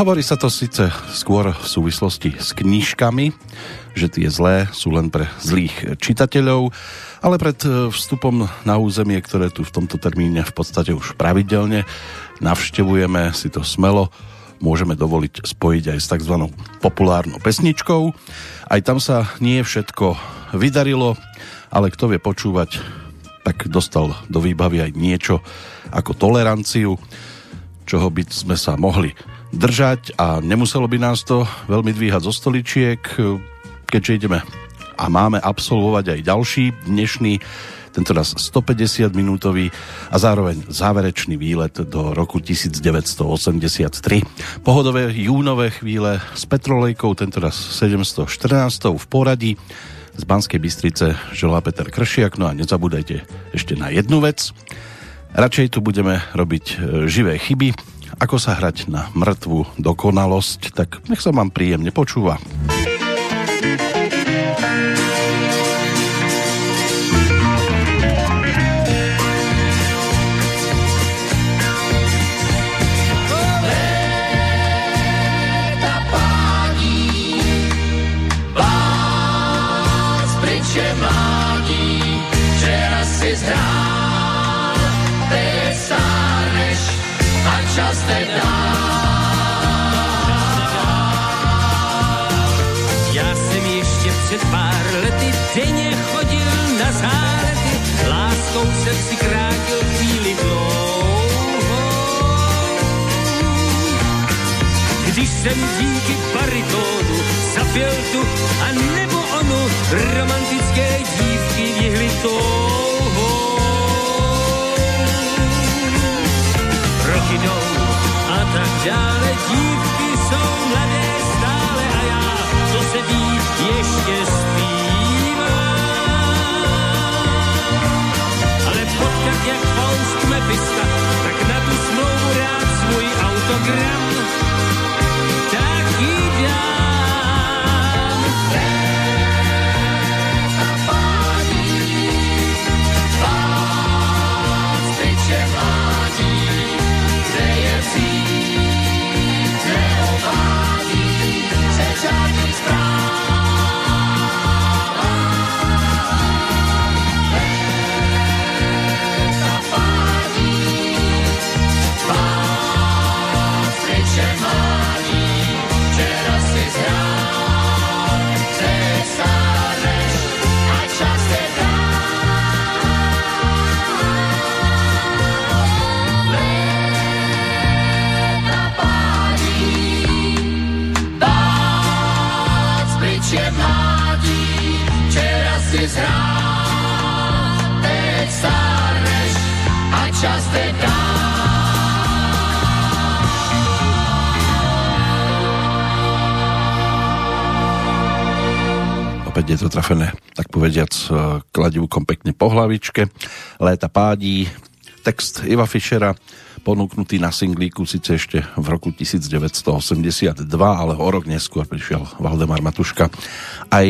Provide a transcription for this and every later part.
Hovorí sa to síce skôr v súvislosti s knížkami, že tie zlé sú len pre zlých čitateľov, ale pred vstupom na územie, ktoré tu v tomto termíne v podstate už pravidelne navštevujeme, si to smelo môžeme dovoliť spojiť aj s tzv. populárnou pesničkou. Aj tam sa nie všetko vydarilo, ale kto vie počúvať, tak dostal do výbavy aj niečo ako toleranciu, čoho by sme sa mohli držať a nemuselo by nás to veľmi dvíhať zo stoličiek, keďže ideme a máme absolvovať aj ďalší dnešný tento raz 150 minútový a zároveň záverečný výlet do roku 1983. Pohodové júnové chvíle s Petrolejkou, tento raz 714 v poradí. Z Banskej Bystrice želá Peter Kršiak, no a nezabúdajte ešte na jednu vec. Radšej tu budeme robiť živé chyby, ako sa hrať na mŕtvu dokonalosť, tak nech sa vám príjemne počúva. Jsem díky baritonu zapěl tu a nebo onu romantické dívky vyhly touhou. Roky jdou a tak dále, dívky jsou mladé stále a já, co se ví, ještě jak Faust Mepista, tak na tu smlouvu rád svůj autogram Je to trafené, tak povediac, kladivkom pekne po hlavičke. Léta pádí, text Iva Fischera, ponúknutý na singlíku síce ešte v roku 1982, ale o rok neskôr prišiel Valdemar Matuška aj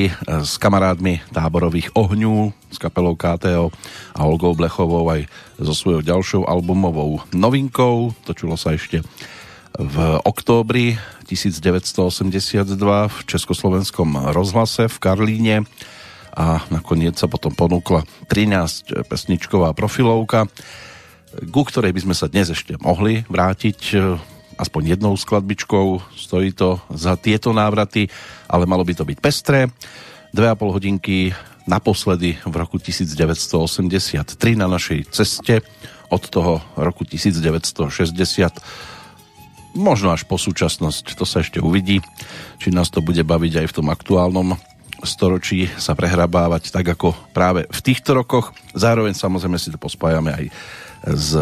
s kamarádmi táborových ohňú, s kapelou KTO a Olgou Blechovou aj so svojou ďalšou albumovou novinkou. Točilo sa ešte v októbri 1982 v Československom rozhlase v Karlíne a nakoniec sa potom ponúkla 13 pesničková profilovka ku ktorej by sme sa dnes ešte mohli vrátiť e, aspoň jednou skladbičkou. Stojí to za tieto návraty, ale malo by to byť pestré. Dve a pol hodinky naposledy v roku 1983 na našej ceste od toho roku 1960 možno až po súčasnosť, to sa ešte uvidí, či nás to bude baviť aj v tom aktuálnom storočí sa prehrabávať tak ako práve v týchto rokoch. Zároveň samozrejme si to pospájame aj s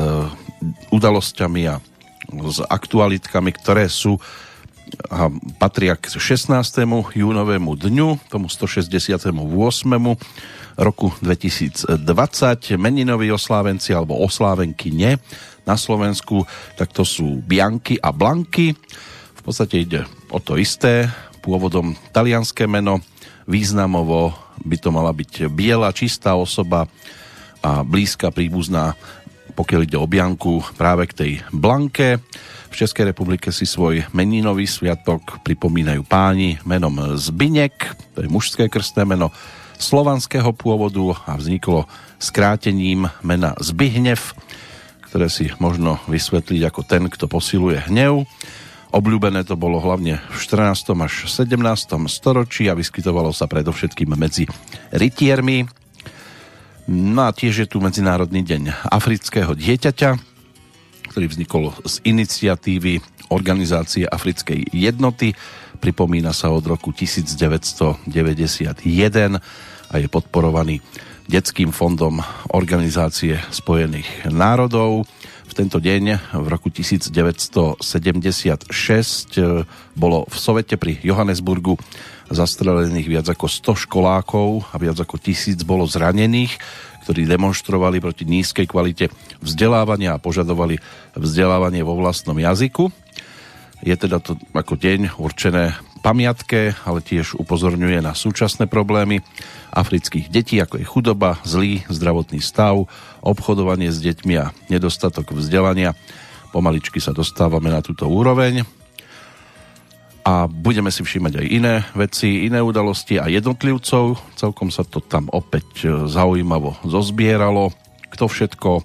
udalosťami a s aktualitkami, ktoré sú a patria k 16. júnovému dňu, tomu 168. roku 2020. Meninoví oslávenci alebo oslávenky nie na Slovensku, tak to sú Bianky a Blanky. V podstate ide o to isté, pôvodom talianské meno, významovo by to mala byť biela, čistá osoba a blízka príbuzná pokiaľ ide o Bianku, práve k tej Blanke. V Českej republike si svoj meninový sviatok pripomínajú páni menom Zbinek, to je mužské krstné meno slovanského pôvodu a vzniklo skrátením mena Zbihnev, ktoré si možno vysvetliť ako ten, kto posiluje hnev. Obľúbené to bolo hlavne v 14. až 17. storočí a vyskytovalo sa predovšetkým medzi rytiermi, No a tiež je tu Medzinárodný deň afrického dieťaťa, ktorý vznikol z iniciatívy Organizácie Africkej jednoty. Pripomína sa od roku 1991 a je podporovaný Detským fondom Organizácie spojených národov. V tento deň v roku 1976 eh, bolo v Sovete pri Johannesburgu zastrelených viac ako 100 školákov a viac ako tisíc bolo zranených, ktorí demonstrovali proti nízkej kvalite vzdelávania a požadovali vzdelávanie vo vlastnom jazyku. Je teda to ako deň určené pamiatke, ale tiež upozorňuje na súčasné problémy afrických detí, ako je chudoba, zlý zdravotný stav, obchodovanie s deťmi a nedostatok vzdelania. Pomaličky sa dostávame na túto úroveň a budeme si všímať aj iné veci, iné udalosti a jednotlivcov. Celkom sa to tam opäť e, zaujímavo zozbieralo. Kto všetko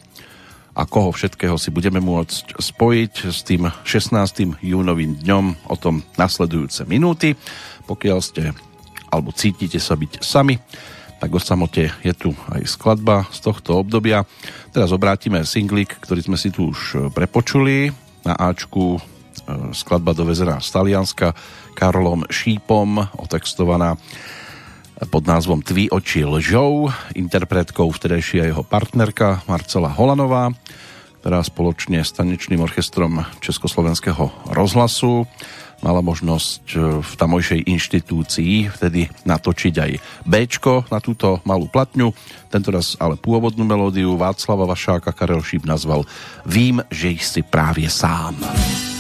a koho všetkého si budeme môcť spojiť s tým 16. júnovým dňom o tom nasledujúce minúty. Pokiaľ ste alebo cítite sa byť sami, tak o samote je tu aj skladba z tohto obdobia. Teraz obrátime singlik, ktorý sme si tu už prepočuli na Ačku E, skladba dovezená z Talianska Karlom Šípom, otextovaná pod názvom Tví oči lžou, interpretkou vtedajšia jeho partnerka Marcela Holanová, ktorá spoločne s tanečným orchestrom Československého rozhlasu mala možnosť e, v tamojšej inštitúcii vtedy natočiť aj B na túto malú platňu. Tentoraz ale pôvodnú melódiu Václava Vašáka Karel Šíp nazval Vím, že si právě sám. pred pár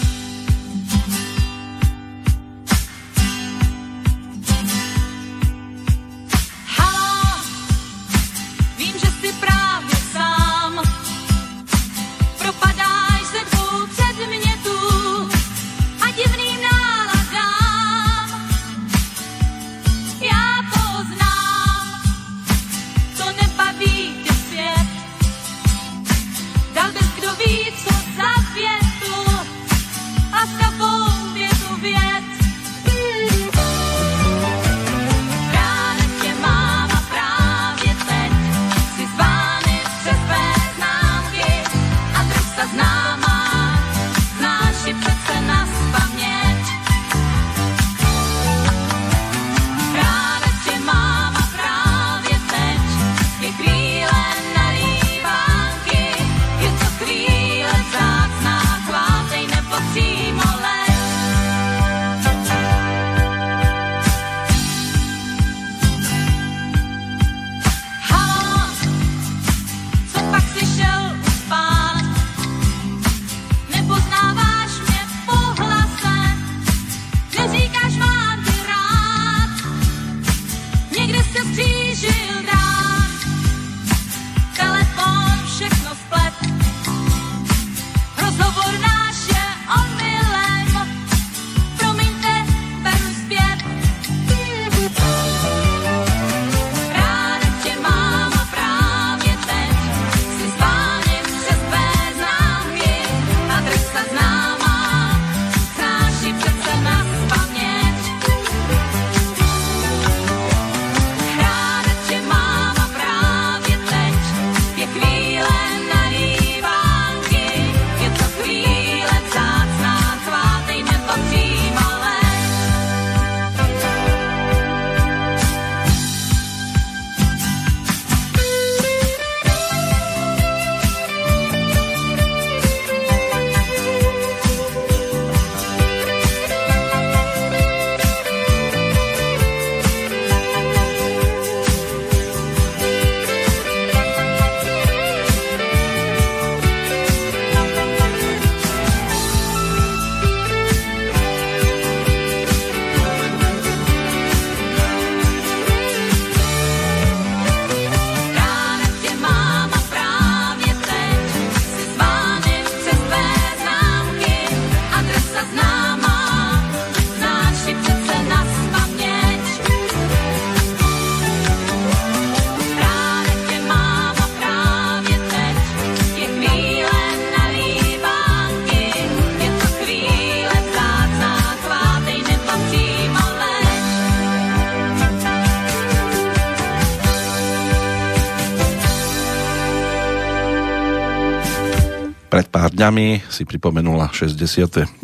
dňami si pripomenula 69.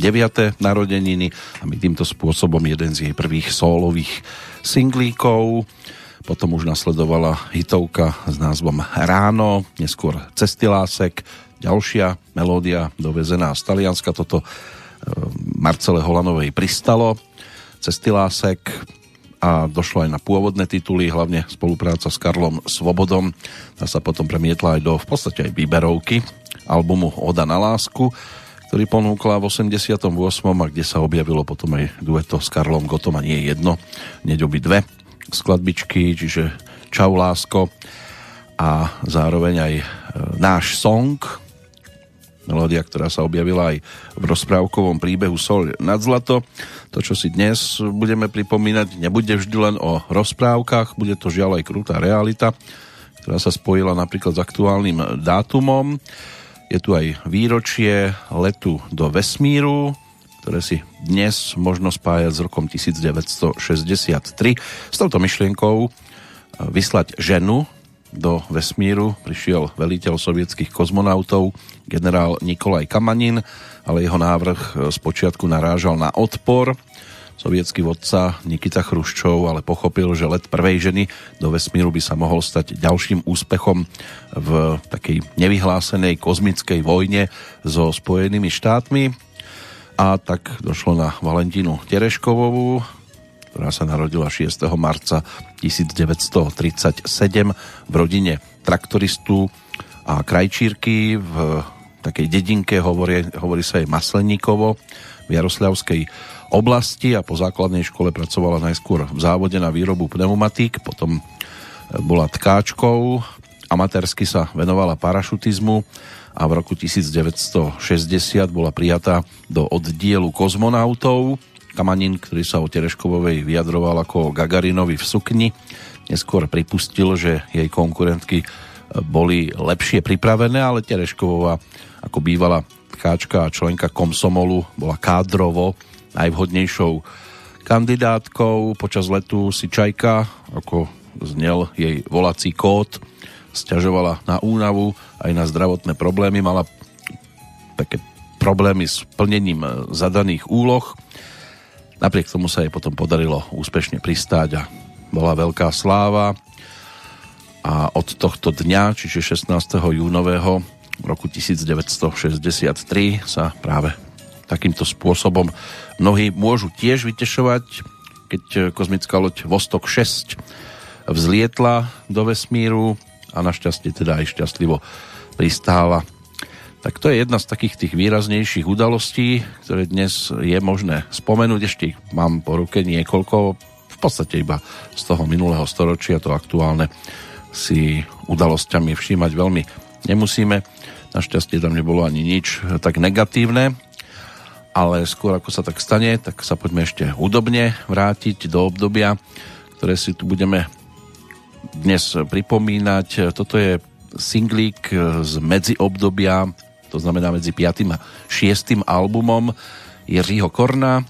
narodeniny a my týmto spôsobom jeden z jej prvých sólových singlíkov. Potom už nasledovala hitovka s názvom Ráno, neskôr Cestilásek, ďalšia melódia dovezená z Talianska. Toto e, Marcele Holanovej pristalo. Cestilásek a došlo aj na pôvodné tituly, hlavne spolupráca s Karlom Svobodom. Tá sa potom premietla aj do v podstate aj výberovky albumu Oda na lásku, ktorý ponúkla v 88. a kde sa objavilo potom aj dueto s Karlom Gotom a nie jedno, neď dve skladbičky, čiže Čau lásko a zároveň aj e, náš song, melódia, ktorá sa objavila aj v rozprávkovom príbehu Sol nad zlato. To, čo si dnes budeme pripomínať, nebude vždy len o rozprávkach, bude to žiaľ aj krutá realita, ktorá sa spojila napríklad s aktuálnym dátumom. Je tu aj výročie letu do vesmíru, ktoré si dnes možno spájať s rokom 1963. S touto myšlienkou e, vyslať ženu do vesmíru prišiel veliteľ sovietských kozmonautov generál Nikolaj Kamanin, ale jeho návrh spočiatku narážal na odpor. Sovietský vodca Nikita Chruščov ale pochopil, že let prvej ženy do vesmíru by sa mohol stať ďalším úspechom v takej nevyhlásenej kozmickej vojne so Spojenými štátmi. A tak došlo na Valentínu Tereškovovú, ktorá sa narodila 6. marca 1937 v rodine traktoristu a krajčírky v takej dedinke, hovorí, hovorí sa aj Masleníkovo v Jaroslavskej oblasti a po základnej škole pracovala najskôr v závode na výrobu pneumatík, potom e, bola tkáčkou, amatérsky sa venovala parašutizmu a v roku 1960 bola prijatá do oddielu kozmonautov. Kamanin, ktorý sa o Tereškovovej vyjadroval ako Gagarinovi v sukni, neskôr pripustil, že jej konkurentky e, boli lepšie pripravené, ale Tereškovová ako bývala tkáčka a členka komsomolu bola kádrovo najvhodnejšou kandidátkou. Počas letu si Čajka, ako znel jej volací kód, stiažovala na únavu aj na zdravotné problémy, mala také problémy s plnením zadaných úloh Napriek tomu sa jej potom podarilo úspešne pristáť a bola veľká sláva a od tohto dňa, čiže 16. júnového roku 1963 sa práve takýmto spôsobom mnohí môžu tiež vytešovať, keď kozmická loď Vostok 6 vzlietla do vesmíru a našťastie teda aj šťastlivo pristála tak to je jedna z takých tých výraznejších udalostí, ktoré dnes je možné spomenúť. Ešte ich mám po ruke niekoľko, v podstate iba z toho minulého storočia, to aktuálne si udalosťami všímať veľmi nemusíme. Našťastie tam nebolo ani nič tak negatívne, ale skôr ako sa tak stane, tak sa poďme ešte hudobne vrátiť do obdobia, ktoré si tu budeme dnes pripomínať. Toto je singlík z medziobdobia to znamená medzi 5. a 6. albumom Jiřího Korna.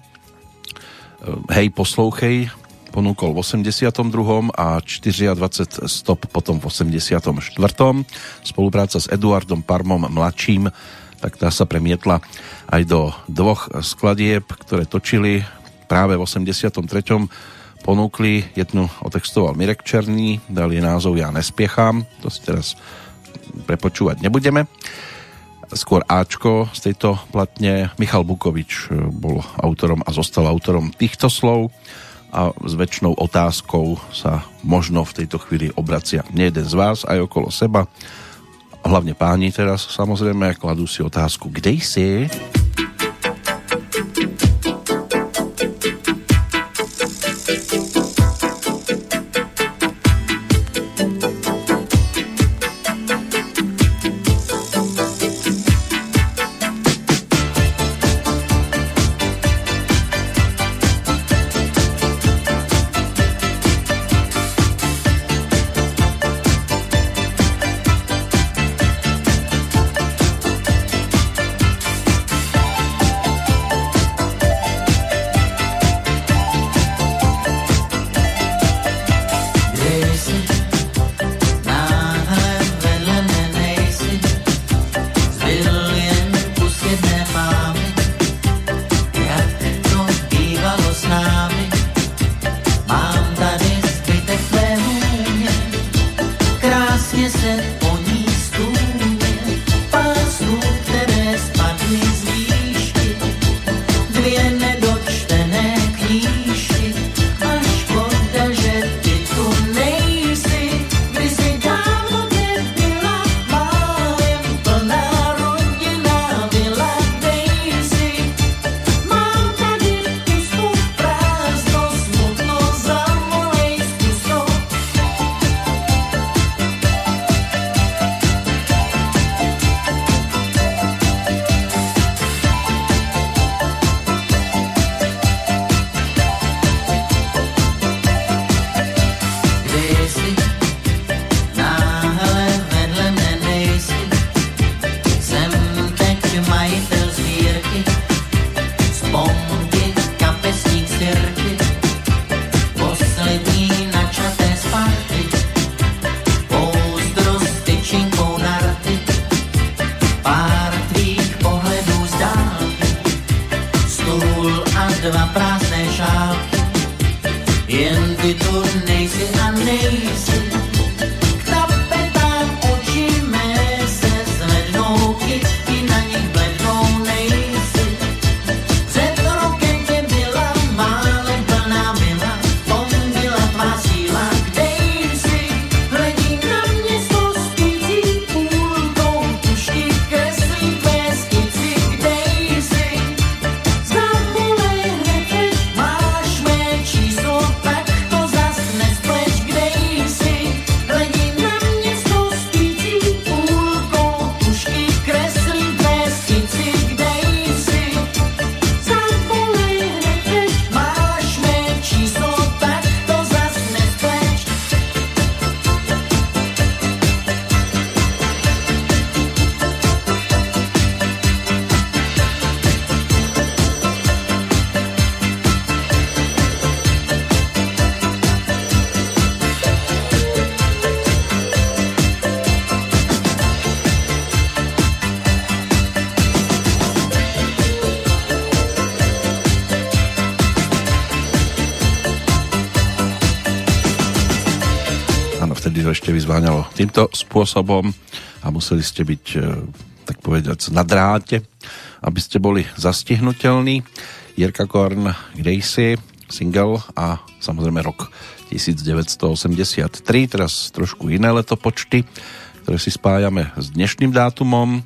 Hej, poslouchej, ponúkol v 82. a 24 stop potom v 84. Spolupráca s Eduardom Parmom mladším, tak tá sa premietla aj do dvoch skladieb, ktoré točili práve v 83. ponúkli, jednu otextoval Mirek Černý, dal je názov Ja nespiechám, to si teraz prepočúvať nebudeme skôr Ačko z tejto platne. Michal Bukovič e, bol autorom a zostal autorom týchto slov a s väčšnou otázkou sa možno v tejto chvíli obracia nie jeden z vás aj okolo seba. Hlavne páni teraz samozrejme kladú si otázku, kde si? Týmto spôsobom a museli ste byť, e, tak povediac, na dráte, aby ste boli zastihnutelní. Jirka Korn, Gracie, single a samozrejme rok 1983, teraz trošku iné letopočty, ktoré si spájame s dnešným dátumom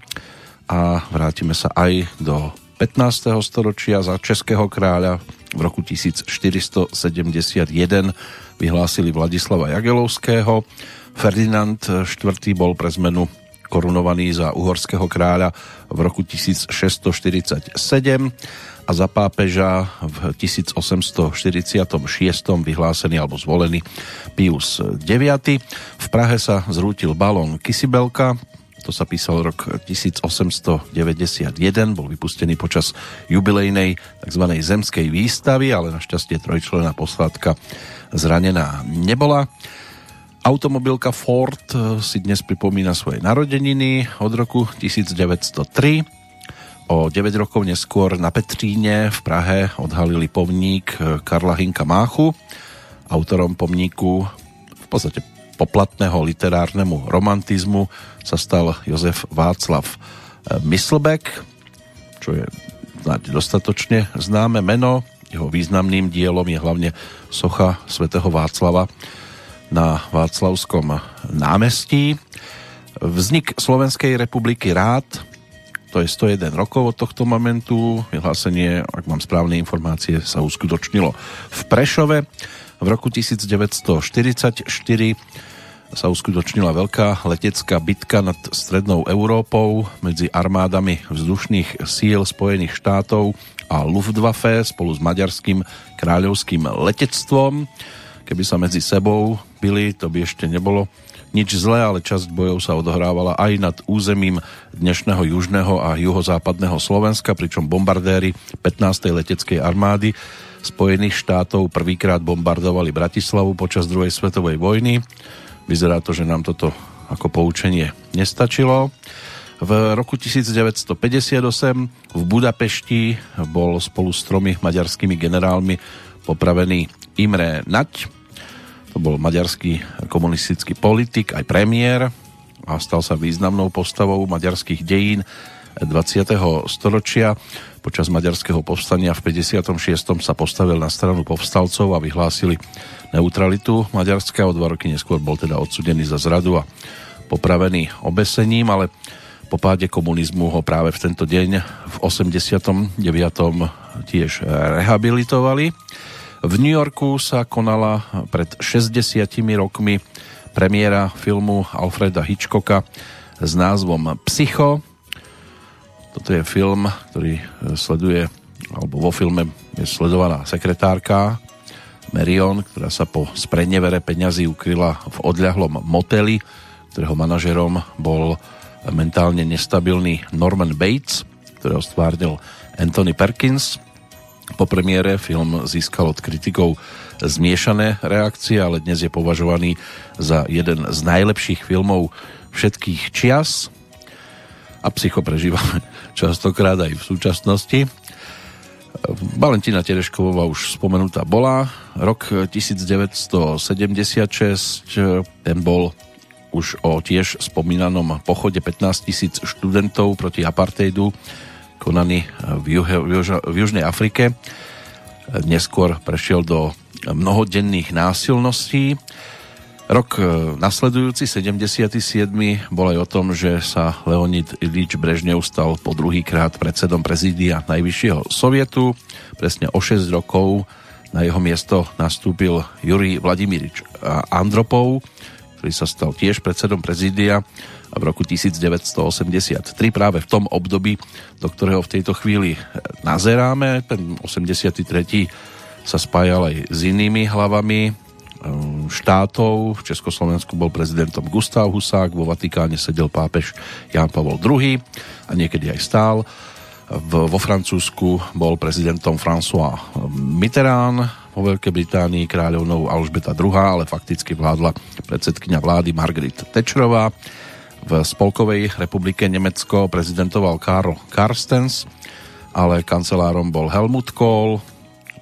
a vrátime sa aj do 15. storočia za českého kráľa v roku 1471 vyhlásili Vladislava Jagelovského. Ferdinand IV. bol pre zmenu korunovaný za uhorského kráľa v roku 1647 a za pápeža v 1846 vyhlásený alebo zvolený Pius IX. V Prahe sa zrútil balón Kisibelka, to sa písal rok 1891, bol vypustený počas jubilejnej tzv. zemskej výstavy, ale našťastie trojčlená posádka zranená nebola. Automobilka Ford si dnes pripomína svoje narodeniny od roku 1903. O 9 rokov neskôr na Petríne v Prahe odhalili pomník Karla Hinka Máchu. Autorom pomníku v podstate poplatného literárnemu romantizmu sa stal Jozef Václav Myslbek, čo je snáď dostatočne známe meno. Jeho významným dielom je hlavne socha svätého Václava na Václavskom námestí. Vznik Slovenskej republiky rád, to je 101 rokov od tohto momentu. Vyhlásenie, ak mám správne informácie, sa uskutočnilo v Prešove. V roku 1944 sa uskutočnila veľká letecká bitka nad strednou Európou medzi armádami vzdušných síl Spojených štátov a Luftwaffe spolu s maďarským kráľovským letectvom. Keby sa medzi sebou byli, to by ešte nebolo nič zlé, ale časť bojov sa odohrávala aj nad územím dnešného južného a juhozápadného Slovenska, pričom bombardéry 15. leteckej armády Spojených štátov prvýkrát bombardovali Bratislavu počas druhej svetovej vojny. Vyzerá to, že nám toto ako poučenie nestačilo. V roku 1958 v Budapešti bol spolu s tromi maďarskými generálmi popravený Imre Nať. To bol maďarský komunistický politik, aj premiér a stal sa významnou postavou maďarských dejín 20. storočia. Počas maďarského povstania v 56. sa postavil na stranu povstalcov a vyhlásili neutralitu Maďarska. O dva roky neskôr bol teda odsudený za zradu a popravený obesením, ale po páde komunizmu ho práve v tento deň v 89. tiež rehabilitovali. V New Yorku sa konala pred 60 rokmi premiéra filmu Alfreda Hitchcocka s názvom Psycho. Toto je film, ktorý sleduje, alebo vo filme je sledovaná sekretárka Marion, ktorá sa po sprenevere peňazí ukryla v odľahlom moteli, ktorého manažerom bol mentálne nestabilný Norman Bates, ktorého stvárnil Anthony Perkins. Po premiére film získal od kritikov zmiešané reakcie, ale dnes je považovaný za jeden z najlepších filmov všetkých čias a psycho prežívame častokrát aj v súčasnosti. Valentína Tereškovová už spomenutá bola. Rok 1976, ten bol už o tiež spomínanom pochode 15 tisíc študentov proti apartheidu konaný v, juhe, v, juž, v Južnej Afrike. Neskôr prešiel do mnohodenných násilností. Rok e, nasledujúci, 77. bol aj o tom, že sa Leonid Ilič Brežnev stal po druhýkrát predsedom prezídia Najvyššieho sovietu. Presne o 6 rokov na jeho miesto nastúpil Jurij Vladimírič Andropov, ktorý sa stal tiež predsedom prezídia a v roku 1983 práve v tom období, do ktorého v tejto chvíli nazeráme, ten 83 sa spájal aj s inými hlavami ehm, štátov. V Československu bol prezidentom Gustav Husák, vo Vatikáne sedel pápež Jan Pavol II a niekedy aj stál. Vo Francúzsku bol prezidentom François Mitterrand, vo Veľkej Británii kráľovnou Alžbeta II, ale fakticky vládla predsedkynia vlády Margaret Thatcherová. V Spolkovej republike Nemecko prezidentoval Karl Karstens, ale kancelárom bol Helmut Kohl,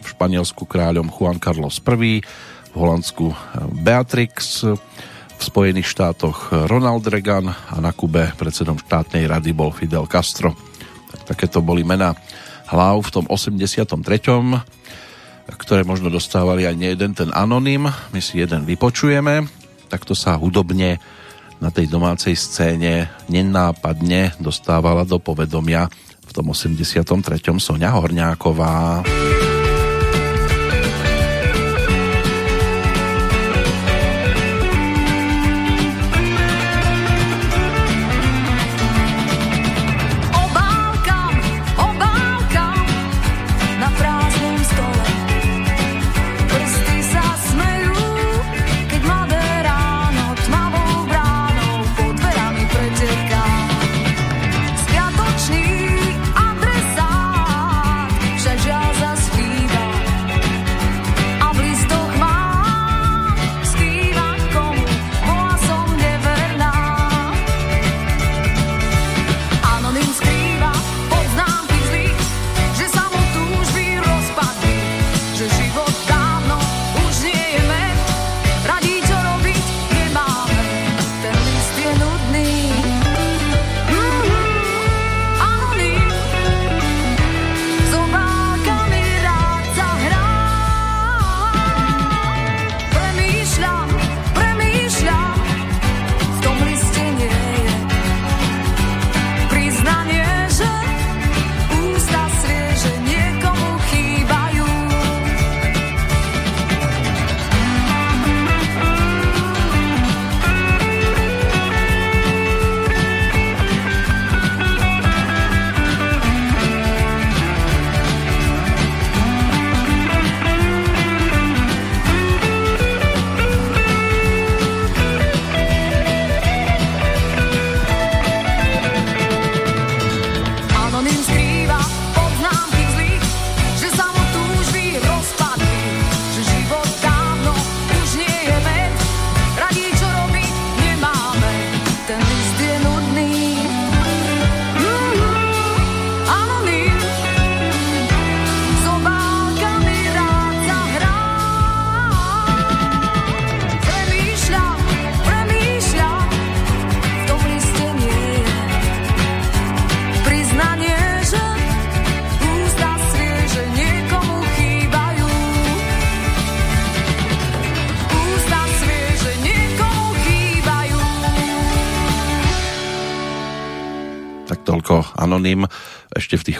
v Španielsku kráľom Juan Carlos I, v Holandsku Beatrix, v Spojených štátoch Ronald Reagan a na Kube predsedom štátnej rady bol Fidel Castro. Tak, takéto boli mená hlav v tom 83 ktoré možno dostávali aj nejeden ten anonym. My si jeden vypočujeme. Takto sa hudobne na tej domácej scéne nenápadne dostávala do povedomia v tom 83. Sonia Horňáková. anonym.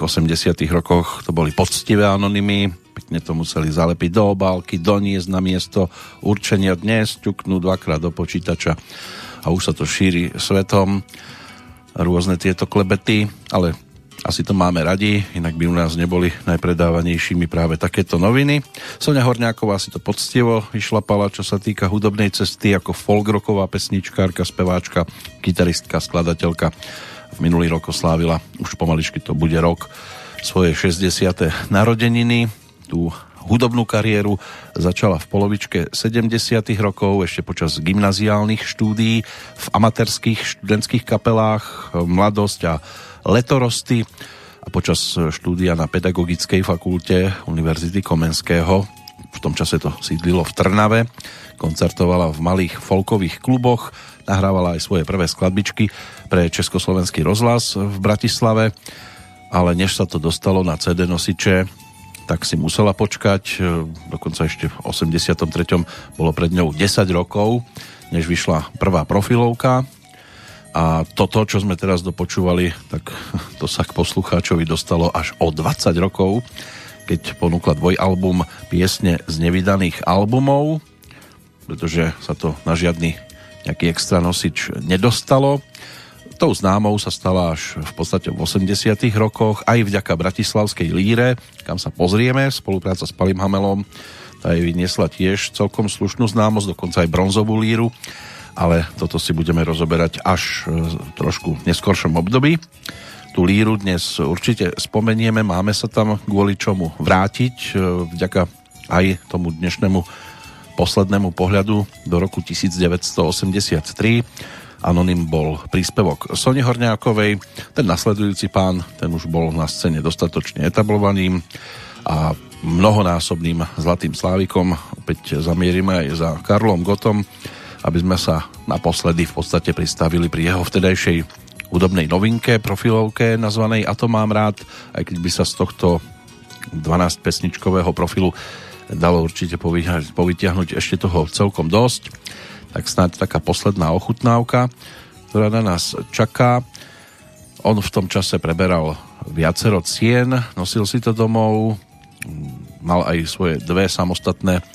80 rokoch to boli poctivé anonymy, pekne to museli zalepiť do obálky, doniesť na miesto určenia dnes, ťuknú dvakrát do počítača a už sa to šíri svetom. Rôzne tieto klebety, ale asi to máme radi, inak by u nás neboli najpredávanejšími práve takéto noviny. Sonia Horňáková si to poctivo vyšlapala, čo sa týka hudobnej cesty ako folkroková pesničkárka, speváčka, gitaristka, skladateľka v minulý rok oslávila, už pomaličky to bude rok, svoje 60. narodeniny. Tú hudobnú kariéru začala v polovičke 70. rokov, ešte počas gymnaziálnych štúdií v amatérských študentských kapelách Mladosť a Letorosty. a počas štúdia na Pedagogickej fakulte Univerzity Komenského, v tom čase to sídlilo v Trnave, koncertovala v malých folkových kluboch, nahrávala aj svoje prvé skladbičky pre Československý rozhlas v Bratislave, ale než sa to dostalo na CD nosiče, tak si musela počkať, dokonca ešte v 83. bolo pred ňou 10 rokov, než vyšla prvá profilovka a toto, čo sme teraz dopočúvali, tak to sa k poslucháčovi dostalo až o 20 rokov, keď ponúkla dvojalbum piesne z nevydaných albumov, pretože sa to na žiadny nejaký extra nosič nedostalo. Tou známou sa stala až v podstate v 80 rokoch, aj vďaka Bratislavskej líre, kam sa pozrieme, spolupráca s Palim Hamelom, tá jej vyniesla tiež celkom slušnú známosť, dokonca aj bronzovú líru ale toto si budeme rozoberať až e, trošku v neskoršom období. Tú líru dnes určite spomenieme, máme sa tam kvôli čomu vrátiť, e, vďaka aj tomu dnešnému poslednému pohľadu do roku 1983. Anonym bol príspevok Sony Horňákovej. Ten nasledujúci pán, ten už bol na scéne dostatočne etablovaným a mnohonásobným Zlatým Slávikom. Opäť zamierime aj za Karlom Gotom aby sme sa naposledy v podstate pristavili pri jeho vtedajšej hudobnej novinke, profilovke nazvanej A to mám rád, aj keď by sa z tohto 12 pesničkového profilu dalo určite povytiahnuť ešte toho celkom dosť. Tak snáď taká posledná ochutnávka, ktorá na nás čaká. On v tom čase preberal viacero cien, nosil si to domov, mal aj svoje dve samostatné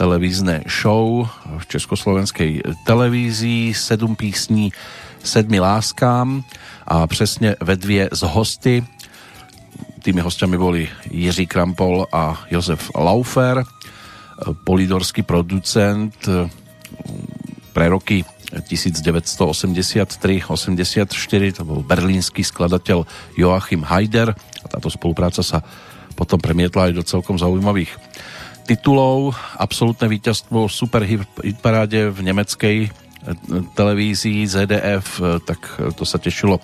televízne show v československej televízii, sedm písní sedmi láskám a přesně ve dvě z hosty. Tými hostiami boli Jiří Krampol a Josef Laufer, polidorský producent pre roky 1983-84, to bol berlínsky skladateľ Joachim Haider a táto spolupráca sa potom premietla aj do celkom zaujímavých titulov, absolútne víťazstvo super hitparáde v nemeckej e, televízii ZDF, e, tak to sa tešilo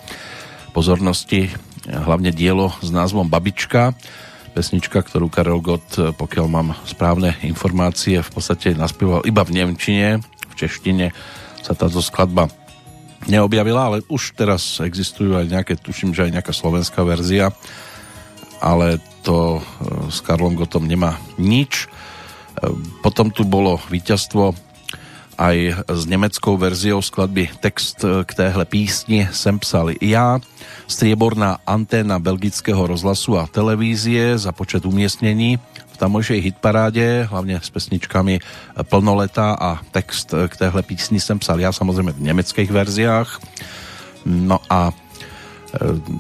pozornosti hlavne dielo s názvom Babička, pesnička, ktorú Karel Gott, e, pokiaľ mám správne informácie, v podstate naspieval iba v Nemčine, v češtine sa táto skladba neobjavila, ale už teraz existujú aj nejaké, tuším, že aj nejaká slovenská verzia, ale to s Karlom Gotom nemá nič. Potom tu bolo víťazstvo aj s nemeckou verziou skladby text k téhle písni sem psal ja, strieborná anténa belgického rozhlasu a televízie za počet umiestnení v tamojšej hitparáde, hlavne s pesničkami Plnoleta a text k téhle písni sem psal ja, samozrejme v nemeckých verziách. No a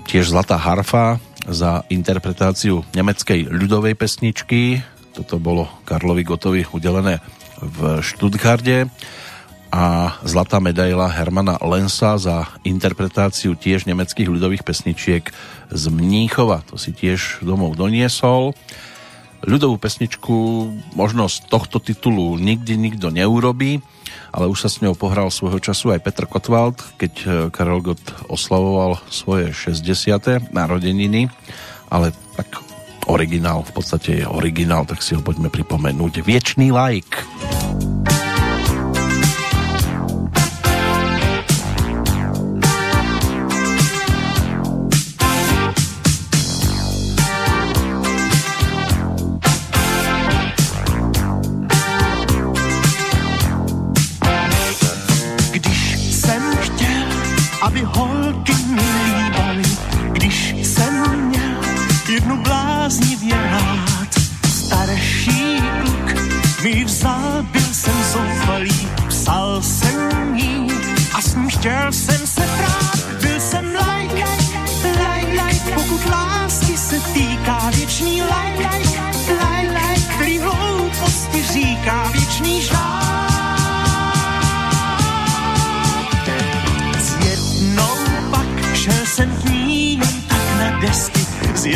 tiež Zlatá harfa za interpretáciu nemeckej ľudovej pesničky toto bolo Karlovi Gotovi udelené v Stuttgarde a zlatá medaila Hermana Lensa za interpretáciu tiež nemeckých ľudových pesničiek z Mníchova. To si tiež domov doniesol. Ľudovú pesničku možno z tohto titulu nikdy nikto neurobí, ale už sa s ňou pohral svojho času aj Petr Kotwald, keď eh, Karel Gott oslavoval svoje 60. narodeniny, ale tak originál, v podstate je originál, tak si ho poďme pripomenúť. Viečný like.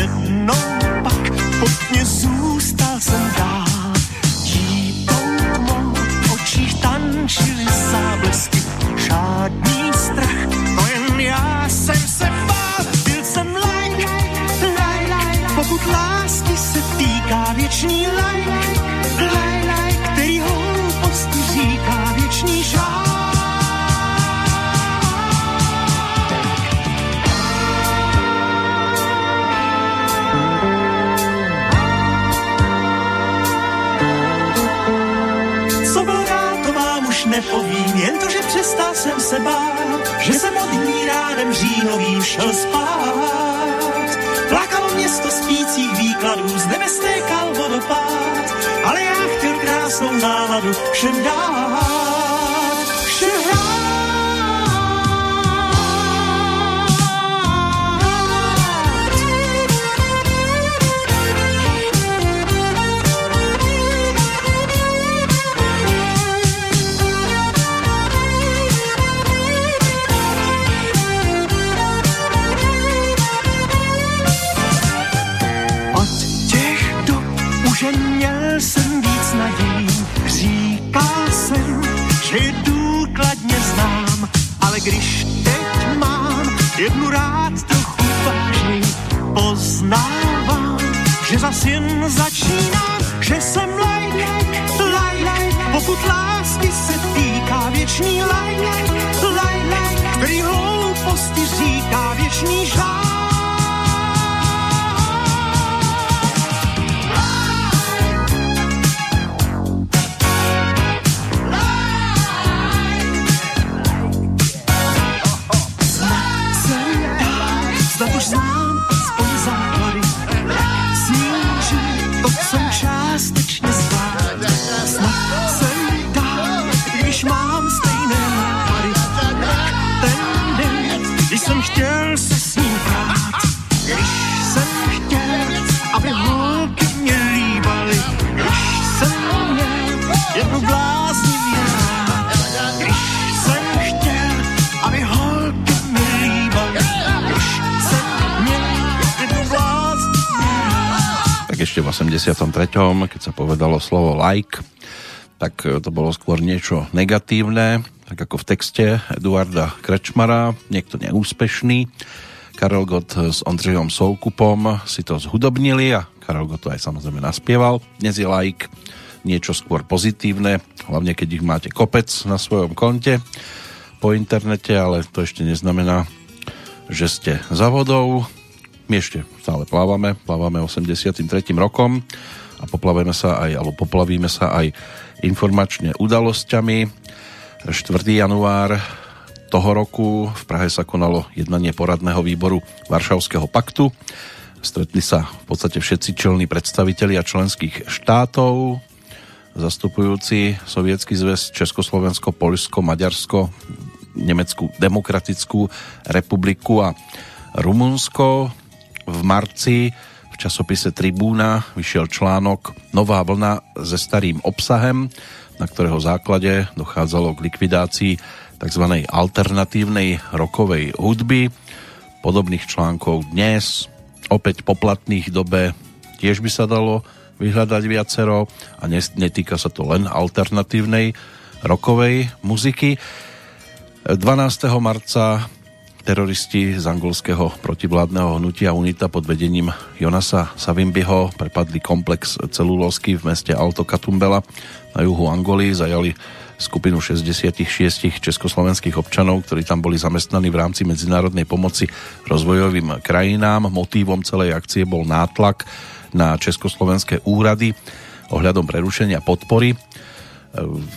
jednou pak po mně zůstal jsem dál. Jí tmou očích tančily záblesky, žádný strach, no jen já jsem se bál. Byl jsem lajk, lajk, pokud lásky se týká věčný lajk. Jsem se bát, že jsem od ní rádem říjnovým šel spát. Plakalo město spících výkladů, z nebe stékal vodopád, ale já chtěl krásnou náladu všem dát. 83., keď sa povedalo slovo like, tak e, to bolo skôr niečo negatívne, tak ako v texte Eduarda Krečmara, niekto neúspešný. Karel Gott s Ondřejom Soukupom si to zhudobnili a Karel Gott to aj samozrejme naspieval. Dnes je like niečo skôr pozitívne, hlavne keď ich máte kopec na svojom konte po internete, ale to ešte neznamená, že ste za vodou. My ešte stále plávame, plávame 83. rokom a poplavíme sa aj, alebo poplavíme sa aj informačne udalosťami. 4. január toho roku v Prahe sa konalo jednanie poradného výboru Varšavského paktu. Stretli sa v podstate všetci čelní predstavitelia členských štátov, zastupujúci Sovietský zväz, Československo, Poľsko, Maďarsko, Nemeckú demokratickú republiku a Rumunsko. V marci časopise Tribúna vyšiel článok Nová vlna se starým obsahem, na ktorého základe dochádzalo k likvidácii tzv. alternatívnej rokovej hudby. Podobných článkov dnes, opäť poplatných dobe, tiež by sa dalo vyhľadať viacero a netýka sa to len alternatívnej rokovej muziky. 12. marca teroristi z angolského protivládneho hnutia UNITA pod vedením Jonasa Savimbiho prepadli komplex celulózky v meste Alto Katumbela na juhu Angoly, zajali skupinu 66 československých občanov, ktorí tam boli zamestnaní v rámci medzinárodnej pomoci rozvojovým krajinám. Motívom celej akcie bol nátlak na československé úrady ohľadom prerušenia podpory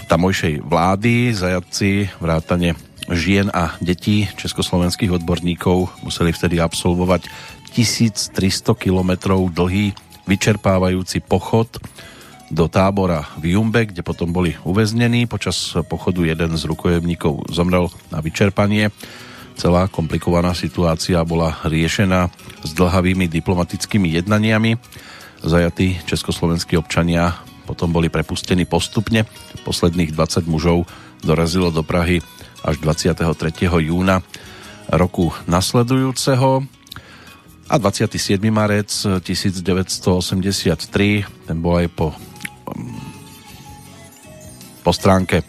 tamojšej vlády. Zajatci vrátane žien a detí československých odborníkov museli vtedy absolvovať 1300 kilometrov dlhý vyčerpávajúci pochod do tábora v Jumbe, kde potom boli uväznení. Počas pochodu jeden z rukojemníkov zomrel na vyčerpanie. Celá komplikovaná situácia bola riešená s dlhavými diplomatickými jednaniami. Zajatí československí občania potom boli prepustení postupne. Posledných 20 mužov dorazilo do Prahy až 23. júna roku nasledujúceho a 27. marec 1983 ten bol aj po po stránke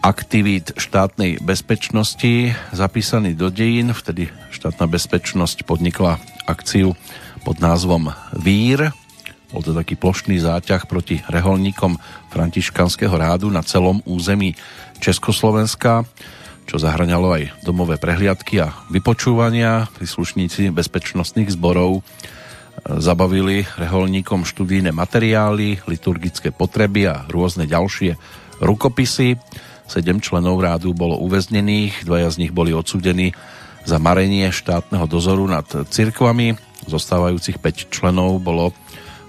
aktivít štátnej bezpečnosti zapísaný do dejín. Vtedy štátna bezpečnosť podnikla akciu pod názvom Vír. Bol to taký plošný záťah proti reholníkom františkanského rádu na celom území Československa, čo zahraňalo aj domové prehliadky a vypočúvania. Príslušníci bezpečnostných zborov e, zabavili reholníkom študijné materiály, liturgické potreby a rôzne ďalšie rukopisy. Sedem členov rádu bolo uväznených, dvaja z nich boli odsudení za marenie štátneho dozoru nad cirkvami. Zostávajúcich 5 členov bolo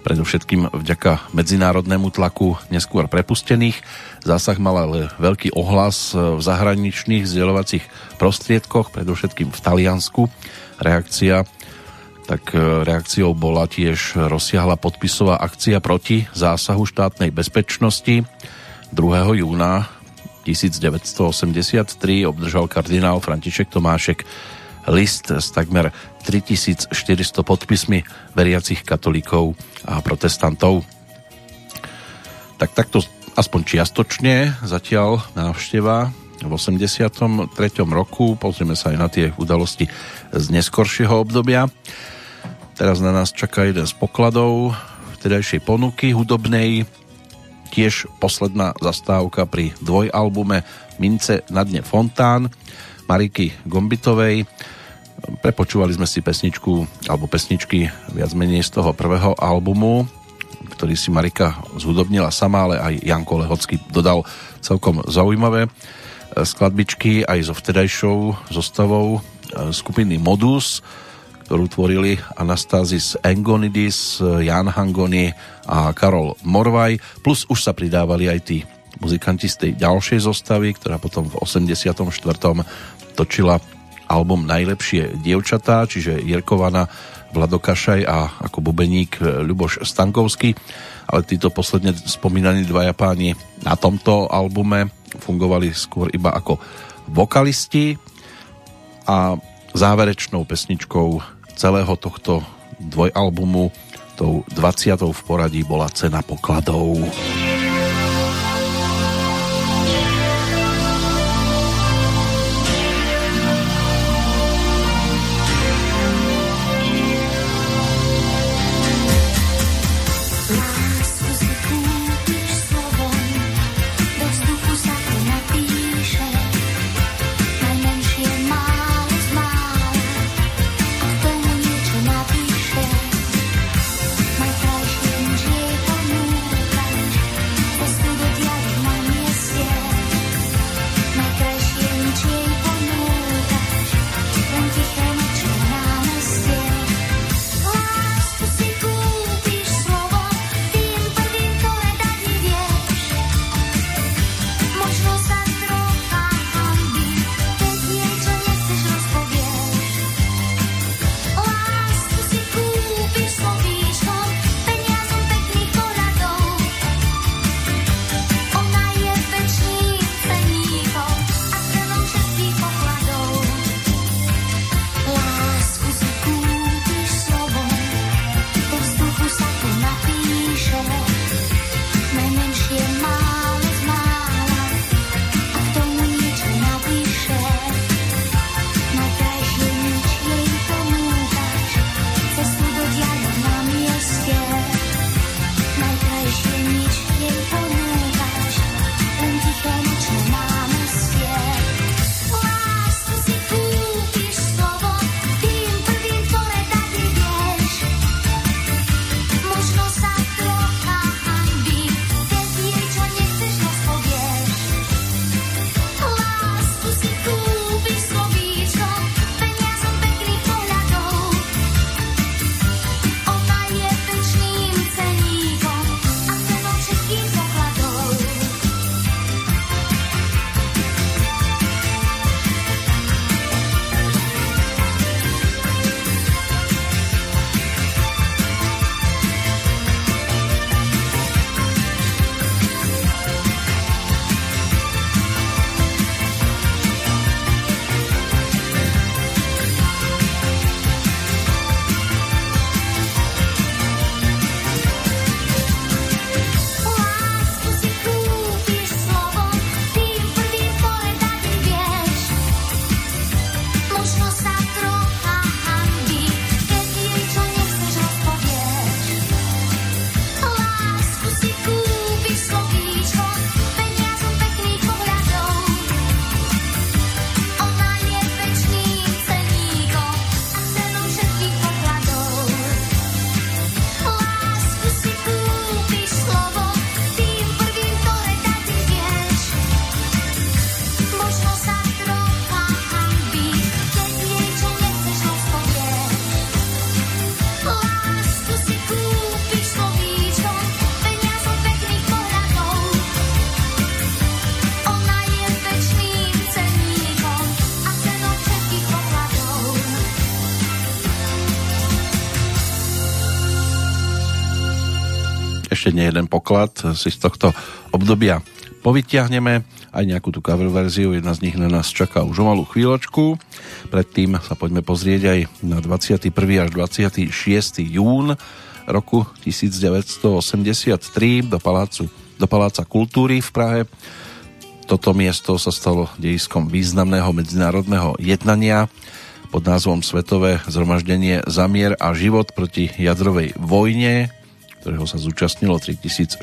predovšetkým vďaka medzinárodnému tlaku neskôr prepustených. Zásah mal ale veľký ohlas v zahraničných zdieľovacích prostriedkoch, predovšetkým v Taliansku. Reakcia tak e, reakciou bola tiež rozsiahla podpisová akcia proti zásahu štátnej bezpečnosti. 2. júna 1983 obdržal kardinál František Tomášek list s takmer 3400 podpismi veriacich katolíkov a protestantov. Tak takto aspoň čiastočne zatiaľ návšteva v 83. roku. Pozrieme sa aj na tie udalosti z neskoršieho obdobia. Teraz na nás čaká jeden z pokladov vtedajšej ponuky hudobnej, tiež posledná zastávka pri dvojalbume Mince na dne Fontán Mariky Gombitovej. Prepočúvali sme si pesničku, alebo pesničky viac menej z toho prvého albumu, ktorý si Marika zhudobnila sama, ale aj Janko Lehocký dodal celkom zaujímavé e, skladbičky aj so vtedajšou zostavou e, skupiny Modus, ktorú tvorili Anastázis Engonidis, Jan Hangoni a Karol Morvaj, plus už sa pridávali aj tí muzikanti z tej ďalšej zostavy, ktorá potom v 84 točila album Najlepšie dievčatá, čiže Jerkovana, Vlado Kašaj a ako bubeník e, Ľuboš Stankovský. Ale títo posledne spomínaní dvaja páni na tomto albume fungovali skôr iba ako vokalisti a záverečnou pesničkou celého tohto dvojalbumu tou 20. v poradí bola Cena pokladov. Ešte nie jeden poklad si z tohto obdobia povytiahneme aj nejakú tú cover verziu, jedna z nich na nás čaká už o malú chvíľočku. Predtým sa poďme pozrieť aj na 21. až 26. jún roku 1983 do, palácu, do Paláca kultúry v Prahe. Toto miesto sa stalo dejiskom významného medzinárodného jednania pod názvom Svetové zhromaždenie Zamier a život proti jadrovej vojne, ktorého sa zúčastnilo 3625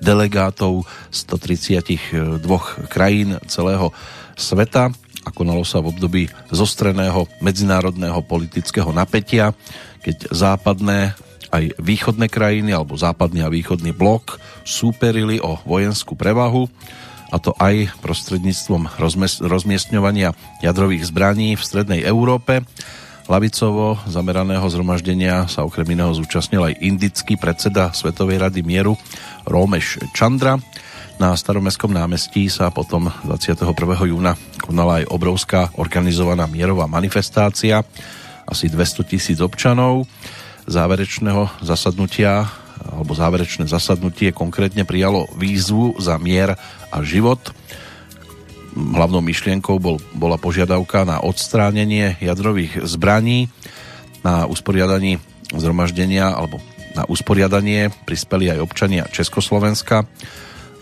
delegátov 132 krajín celého sveta a konalo sa v období zostreného medzinárodného politického napätia, keď západné aj východné krajiny alebo západný a východný blok súperili o vojenskú prevahu a to aj prostredníctvom rozmiestňovania jadrových zbraní v strednej Európe. Lavicovo zameraného zhromaždenia sa okrem iného zúčastnil aj indický predseda Svetovej rady mieru Rómeš Čandra. Na staromestskom námestí sa potom 21. júna konala aj obrovská organizovaná mierová manifestácia asi 200 tisíc občanov záverečného zasadnutia alebo záverečné zasadnutie konkrétne prijalo výzvu za mier a život. Hlavnou myšlienkou bol, bola požiadavka na odstránenie jadrových zbraní, na usporiadaní zhromaždenia alebo na usporiadanie prispeli aj občania Československa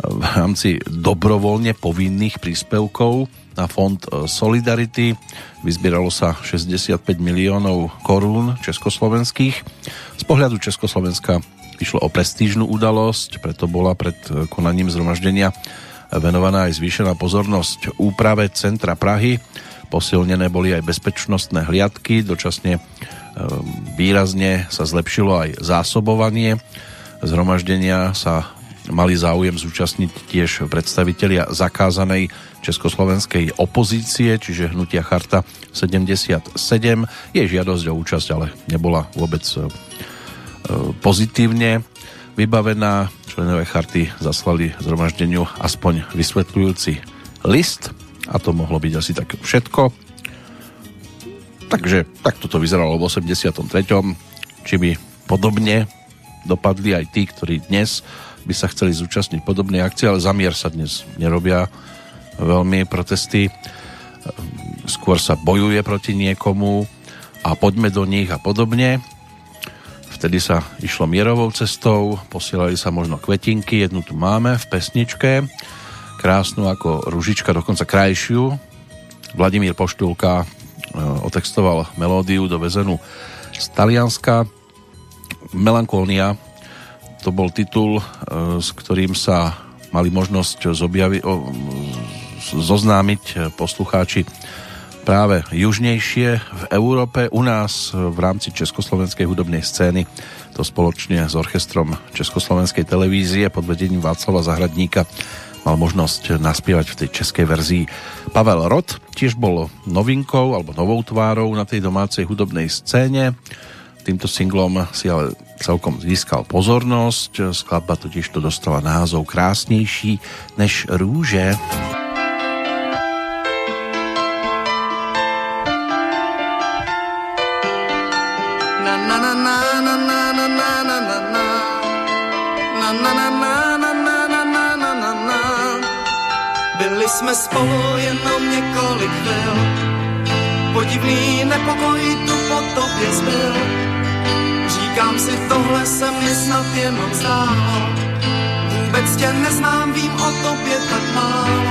v rámci dobrovoľne povinných príspevkov na fond Solidarity. Vyzbieralo sa 65 miliónov korún československých. Z pohľadu Československa išlo o prestížnú udalosť, preto bola pred konaním zhromaždenia venovaná aj zvýšená pozornosť úprave centra Prahy. Posilnené boli aj bezpečnostné hliadky, dočasne e, výrazne sa zlepšilo aj zásobovanie. Zhromaždenia sa mali záujem zúčastniť tiež predstavitelia zakázanej československej opozície, čiže hnutia Charta 77. Jej žiadosť o účasť ale nebola vôbec e, pozitívne vybavená. Členové charty zaslali zhromaždeniu aspoň vysvetľujúci list a to mohlo byť asi tak všetko. Takže takto to vyzeralo v 83. Či by podobne dopadli aj tí, ktorí dnes by sa chceli zúčastniť podobnej akcie, ale zamier sa dnes nerobia veľmi protesty. Skôr sa bojuje proti niekomu a poďme do nich a podobne. Vtedy sa išlo mierovou cestou, posielali sa možno kvetinky, jednu tu máme v pesničke, krásnu ako ružička, dokonca krajšiu. Vladimír Poštulka e, otextoval melódiu dovezenú z Talianska. Melankónia to bol titul, e, s ktorým sa mali možnosť zobjavi, o, zoznámiť poslucháči práve južnejšie v Európe. U nás v rámci Československej hudobnej scény to spoločne s orchestrom Československej televízie pod vedením Václava Zahradníka mal možnosť naspievať v tej českej verzii Pavel Rod. Tiež bol novinkou alebo novou tvárou na tej domácej hudobnej scéne. Týmto singlom si ale celkom získal pozornosť. Skladba totiž to dostala názov Krásnejší než rúže. Jsme spolu jenom několik chvil. Podivný nepokoj tu po tobě zbyl. Říkám si, tohle se mi snad jenom zdálo. Vůbec tě neznám, vím o tobě tak málo.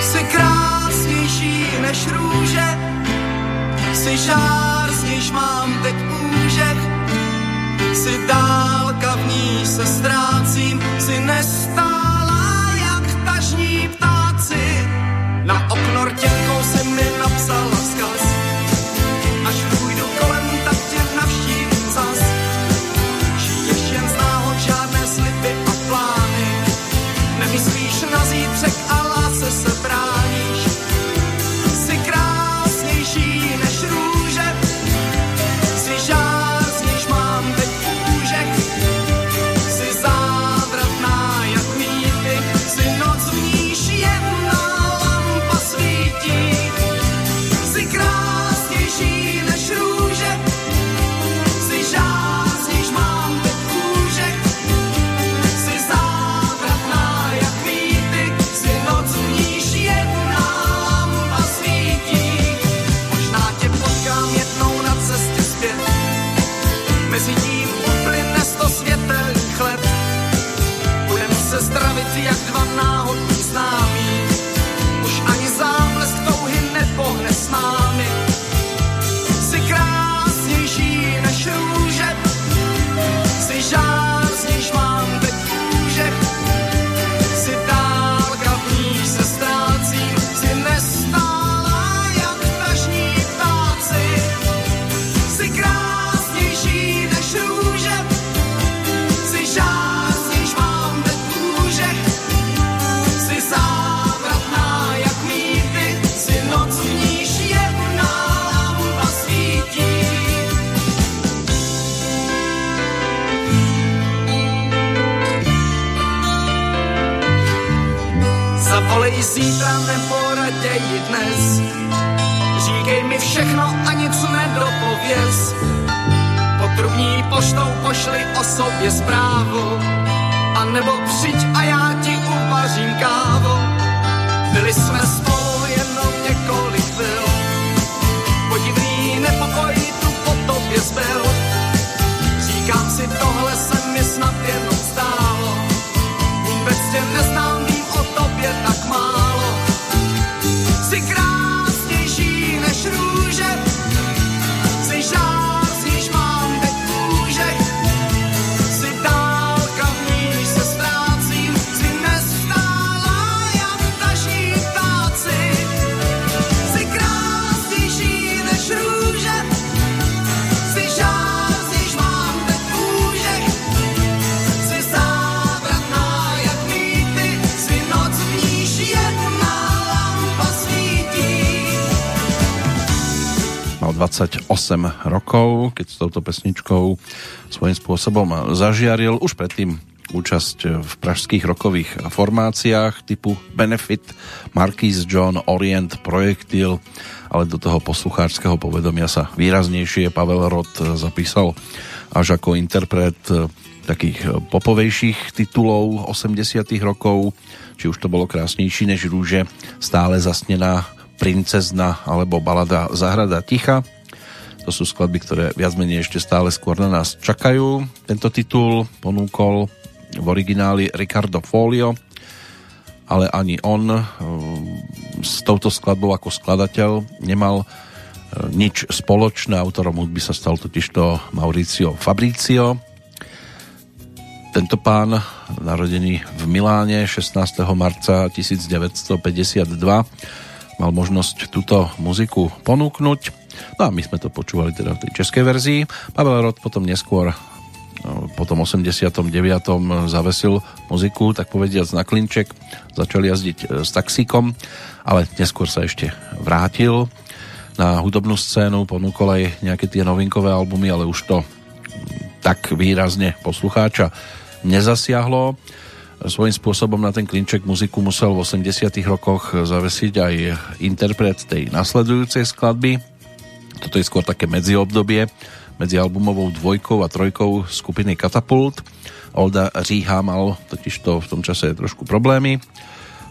Jsi krásnější než růže, jsi žár, z níž mám teď úžek. Jsi dálka, v ní se ztrácím, jsi nestála Na okno rtěnkou se mi napsala vzkaz, poštou pošli o sobě zprávu. A nebo přijď a já ti uvařím kávu. Byli jsme spolu 28 rokov, keď s touto pesničkou svojím spôsobom zažiaril. Už predtým účasť v pražských rokových formáciách typu Benefit, Marquis John, Orient, Projektil, ale do toho poslucháčského povedomia sa výraznejšie Pavel Rod zapísal až ako interpret takých popovejších titulov 80 rokov, či už to bolo krásnejší než rúže, stále zasnená princezna alebo balada Zahrada ticha. To sú skladby, ktoré viac menej ešte stále skôr na nás čakajú. Tento titul ponúkol v origináli Ricardo Folio, ale ani on eh, s touto skladbou ako skladateľ nemal eh, nič spoločné. Autorom hudby sa stal totižto Mauricio Fabricio. Tento pán, narodený v Miláne 16. marca 1952, mal možnosť túto muziku ponúknuť. No a my sme to počúvali teda v tej českej verzii. Pavel Rod potom neskôr po tom 89. zavesil muziku, tak povediac na klinček, začal jazdiť e, s taxíkom, ale neskôr sa ešte vrátil na hudobnú scénu, ponúkol aj nejaké tie novinkové albumy, ale už to tak výrazne poslucháča nezasiahlo. Svojím spôsobom na ten klinček muziku musel v 80 rokoch zavesiť aj interpret tej nasledujúcej skladby. Toto je skôr také medziobdobie medzi albumovou dvojkou a trojkou skupiny Katapult. Olda Říha mal totiž to v tom čase trošku problémy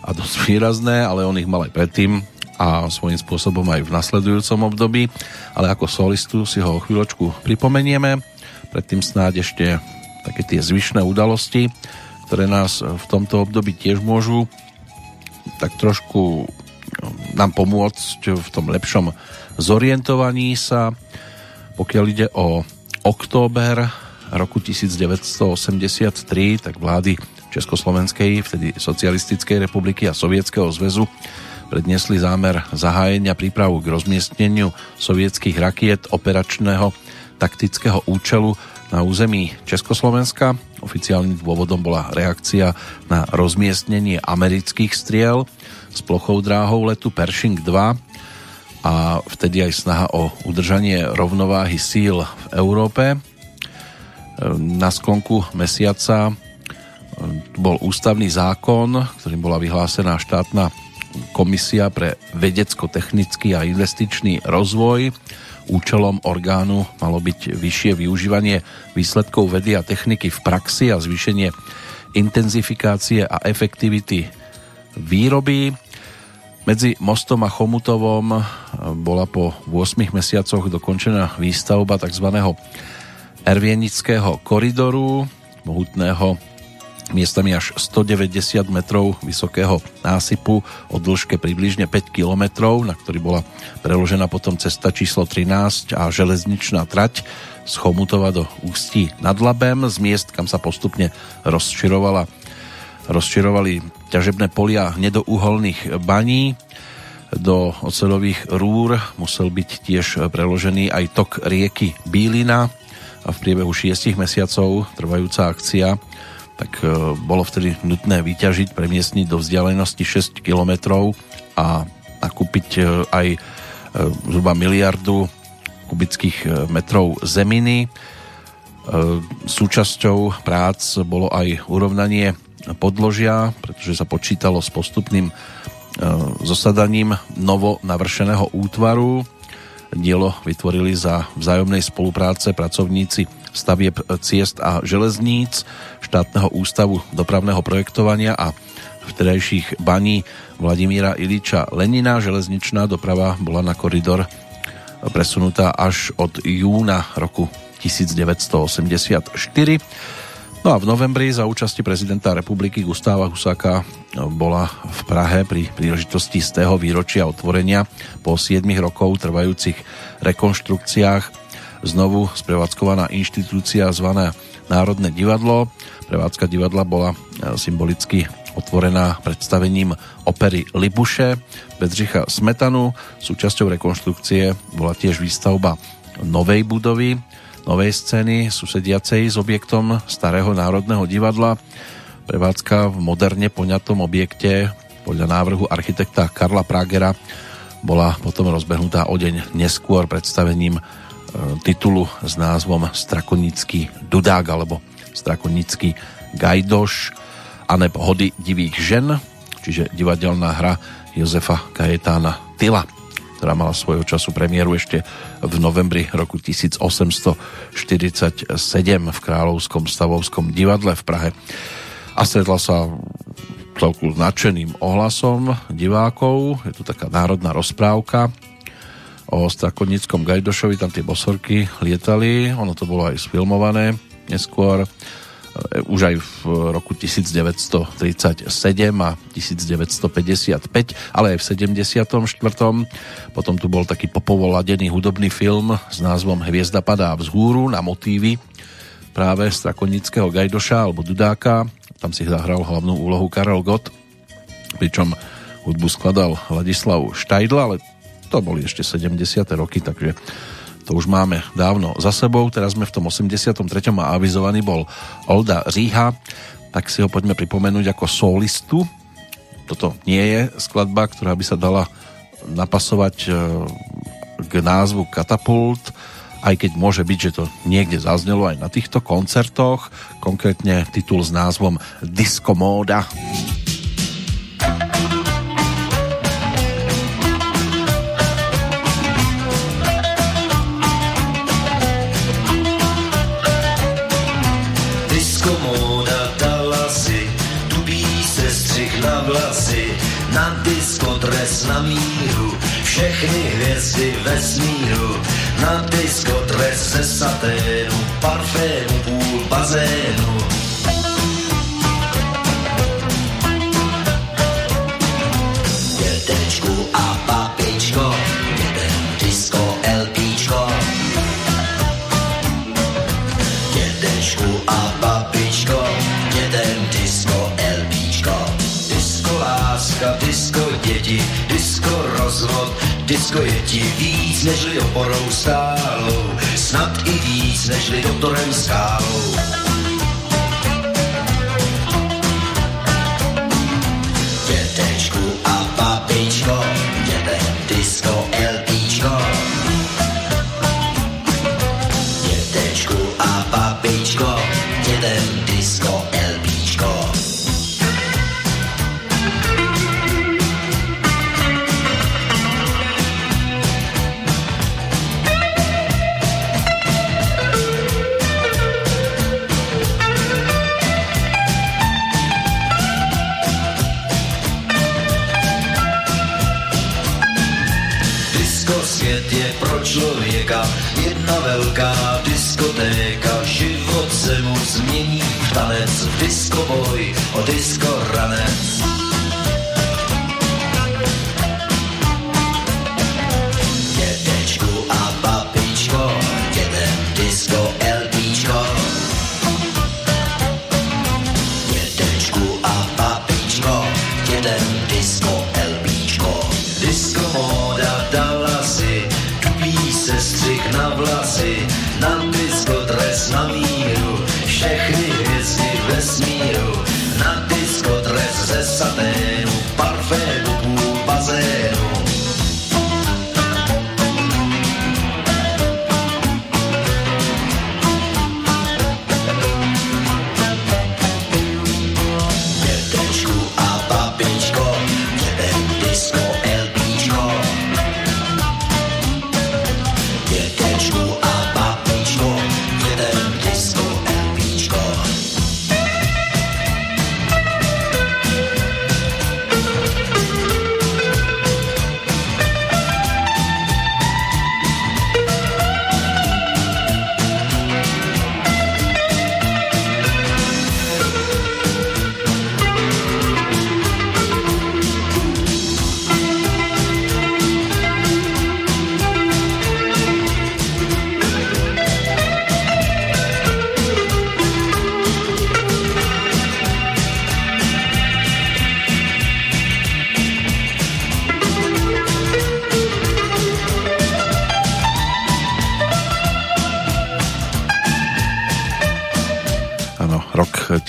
a dosť výrazné, ale on ich mal aj predtým a svojím spôsobom aj v nasledujúcom období, ale ako solistu si ho o chvíľočku pripomenieme. Predtým snáď ešte také tie zvyšné udalosti, ktoré nás v tomto období tiež môžu tak trošku no, nám pomôcť v tom lepšom zorientovaní sa. Pokiaľ ide o október roku 1983, tak vlády Československej, vtedy Socialistickej republiky a Sovietskeho zväzu predniesli zámer zahájenia prípravu k rozmiestneniu sovietských rakiet operačného taktického účelu na území Československa. Oficiálnym dôvodom bola reakcia na rozmiestnenie amerických striel s plochou dráhou letu Pershing 2 a vtedy aj snaha o udržanie rovnováhy síl v Európe. Na sklonku mesiaca bol ústavný zákon, ktorým bola vyhlásená štátna komisia pre vedecko-technický a investičný rozvoj. Účelom orgánu malo byť vyššie využívanie výsledkov vedy a techniky v praxi a zvýšenie intenzifikácie a efektivity výroby. Medzi Mostom a Chomutovom bola po 8 mesiacoch dokončená výstavba tzv. Ervienického koridoru, mohutného miestami až 190 metrov vysokého násypu o dĺžke približne 5 kilometrov, na ktorý bola preložená potom cesta číslo 13 a železničná trať z Chomutova do Ústí nad Labem, z miest, kam sa postupne rozširovala rozširovali ťažebné polia nedouholných baní. Do ocelových rúr musel byť tiež preložený aj tok rieky Bílina a v priebehu 6 mesiacov trvajúca akcia tak e, bolo vtedy nutné vyťažiť, premiestniť do vzdialenosti 6 km a nakúpiť e, aj e, zhruba miliardu kubických metrov zeminy. Súčasťou prác bolo aj urovnanie podložia, pretože sa počítalo s postupným zosadaním novo navršeného útvaru. Dielo vytvorili za vzájomnej spolupráce pracovníci stavieb ciest a železníc, štátneho ústavu dopravného projektovania a vtedajších baní Vladimíra Iliča Lenina. Železničná doprava bola na koridor presunutá až od júna roku 1984. No a v novembri za účasti prezidenta republiky Gustáva Husáka bola v Prahe pri príležitosti z tého výročia otvorenia po 7 rokov trvajúcich rekonštrukciách znovu sprevádzkovaná inštitúcia zvaná Národné divadlo. Prevádzka divadla bola e, symbolicky otvorená predstavením opery Libuše Bedřicha Smetanu. Súčasťou rekonštrukcie bola tiež výstavba novej budovy, novej scény susediacej s objektom Starého národného divadla. Prevádzka v moderne poňatom objekte podľa návrhu architekta Karla Pragera bola potom rozbehnutá o deň neskôr predstavením titulu s názvom Strakonický dudák alebo Strakonický gajdoš aneb Hody divých žen, čiže divadelná hra Jozefa Kajetána Tyla, ktorá mala svojho času premiéru ešte v novembri roku 1847 v Kráľovskom stavovskom divadle v Prahe a stretla sa celku značeným ohlasom divákov. Je tu taká národná rozprávka, o Strakonickom Gajdošovi, tam tie bosorky lietali, ono to bolo aj sfilmované neskôr, e, už aj v roku 1937 a 1955, ale aj v 74. Potom tu bol taký popovoladený hudobný film s názvom Hviezda padá vzhúru na motívy práve Strakonického Gajdoša alebo Dudáka. Tam si zahral hlavnú úlohu Karel Gott, pričom hudbu skladal Ladislav Štajdl, ale to boli ešte 70. roky, takže to už máme dávno za sebou. Teraz sme v tom 83. a avizovaný bol Olda Ríha, tak si ho poďme pripomenúť ako solistu. Toto nie je skladba, ktorá by sa dala napasovať e, k názvu Katapult, aj keď môže byť, že to niekde zaznelo aj na týchto koncertoch, konkrétne titul s názvom Disco Móda. Disco Móda na míru, všechny hvězdy vesmíru, na diskotres ze saténu, parfému půl bazénu. A papičko, Disko je ti víc, nežli oporou stálou, snad i víc, nežli doktorem skálou.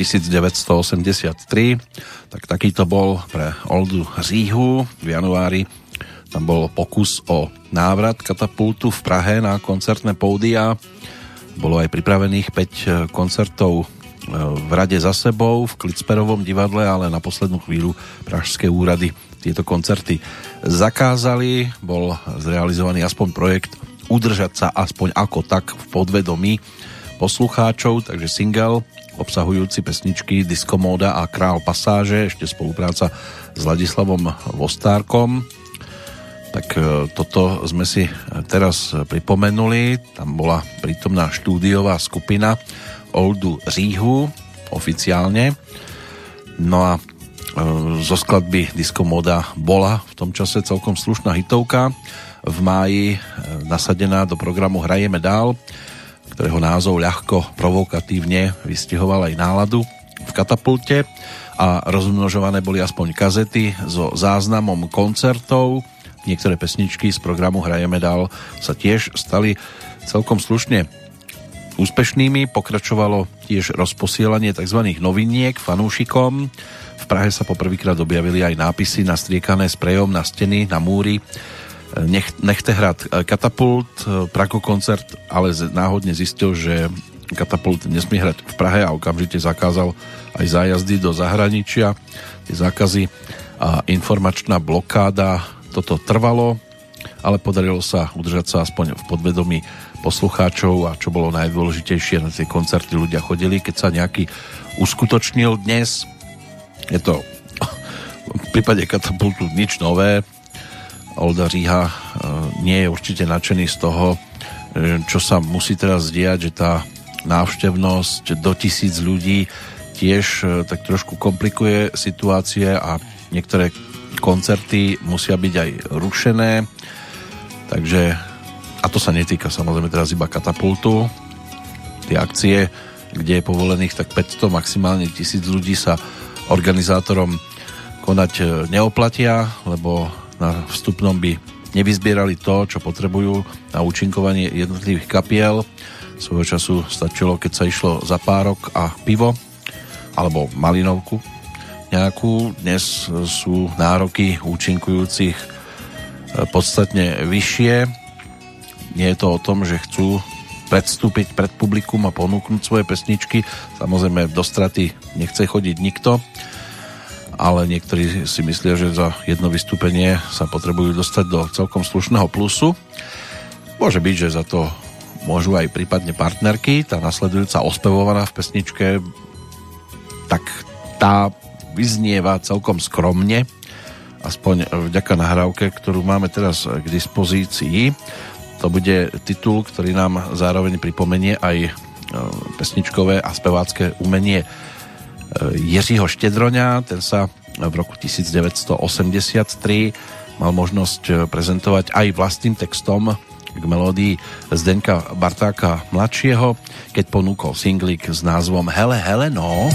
1983, tak takýto bol pre Oldu Říhu v januári. Tam bol pokus o návrat katapultu v Prahe na koncertné pódia. Bolo aj pripravených 5 koncertov e, v rade za sebou v Klicperovom divadle, ale na poslednú chvíľu pražské úrady tieto koncerty zakázali. Bol zrealizovaný aspoň projekt udržať sa aspoň ako tak v podvedomí poslucháčov, takže single obsahujúci pesničky Disco Móda a Král pasáže, ešte spolupráca s Ladislavom Vostárkom. Tak e, toto sme si teraz pripomenuli. Tam bola prítomná štúdiová skupina Oldu Říhu oficiálne. No a e, zo skladby Disco Moda bola v tom čase celkom slušná hitovka. V máji e, nasadená do programu Hrajeme dál, ktorého názov ľahko provokatívne vystihoval aj náladu v katapulte a rozmnožované boli aspoň kazety so záznamom koncertov. Niektoré pesničky z programu Hrajeme dál sa tiež stali celkom slušne úspešnými. Pokračovalo tiež rozposielanie tzv. noviniek fanúšikom. V Prahe sa poprvýkrát objavili aj nápisy nastriekané sprejom na steny, na múry. Nech, nechte hrať Katapult, Prako koncert, ale náhodne zistil, že Katapult nesmie hrať v Prahe a okamžite zakázal aj zájazdy do zahraničia. Tie zákazy a informačná blokáda toto trvalo, ale podarilo sa udržať sa aspoň v podvedomí poslucháčov a čo bolo najdôležitejšie, na tie koncerty ľudia chodili, keď sa nejaký uskutočnil dnes. Je to v prípade katapultu nič nové. Olda Říha e, nie je určite nadšený z toho, e, čo sa musí teraz diať, že tá návštevnosť do tisíc ľudí tiež e, tak trošku komplikuje situácie a niektoré koncerty musia byť aj rušené. Takže, a to sa netýka samozrejme teraz iba katapultu, tie akcie, kde je povolených tak 500, maximálne tisíc ľudí sa organizátorom konať neoplatia, lebo na vstupnom by nevyzbierali to, čo potrebujú na účinkovanie jednotlivých kapiel. Svojho času stačilo, keď sa išlo za párok a pivo, alebo malinovku nejakú. Dnes sú nároky účinkujúcich e, podstatne vyššie. Nie je to o tom, že chcú predstúpiť pred publikum a ponúknuť svoje pesničky. Samozrejme, do straty nechce chodiť nikto, ale niektorí si myslia, že za jedno vystúpenie sa potrebujú dostať do celkom slušného plusu. Môže byť, že za to môžu aj prípadne partnerky. Tá nasledujúca ospevovaná v pesničke tak tá vyznieva celkom skromne, aspoň vďaka nahrávke, ktorú máme teraz k dispozícii. To bude titul, ktorý nám zároveň pripomenie aj pesničkové a spevácké umenie Jiřího Štedroňa, ten sa v roku 1983 mal možnosť prezentovať aj vlastným textom k melódii Zdenka Bartáka mladšieho, keď ponúkol singlik s názvom Hele Heleno.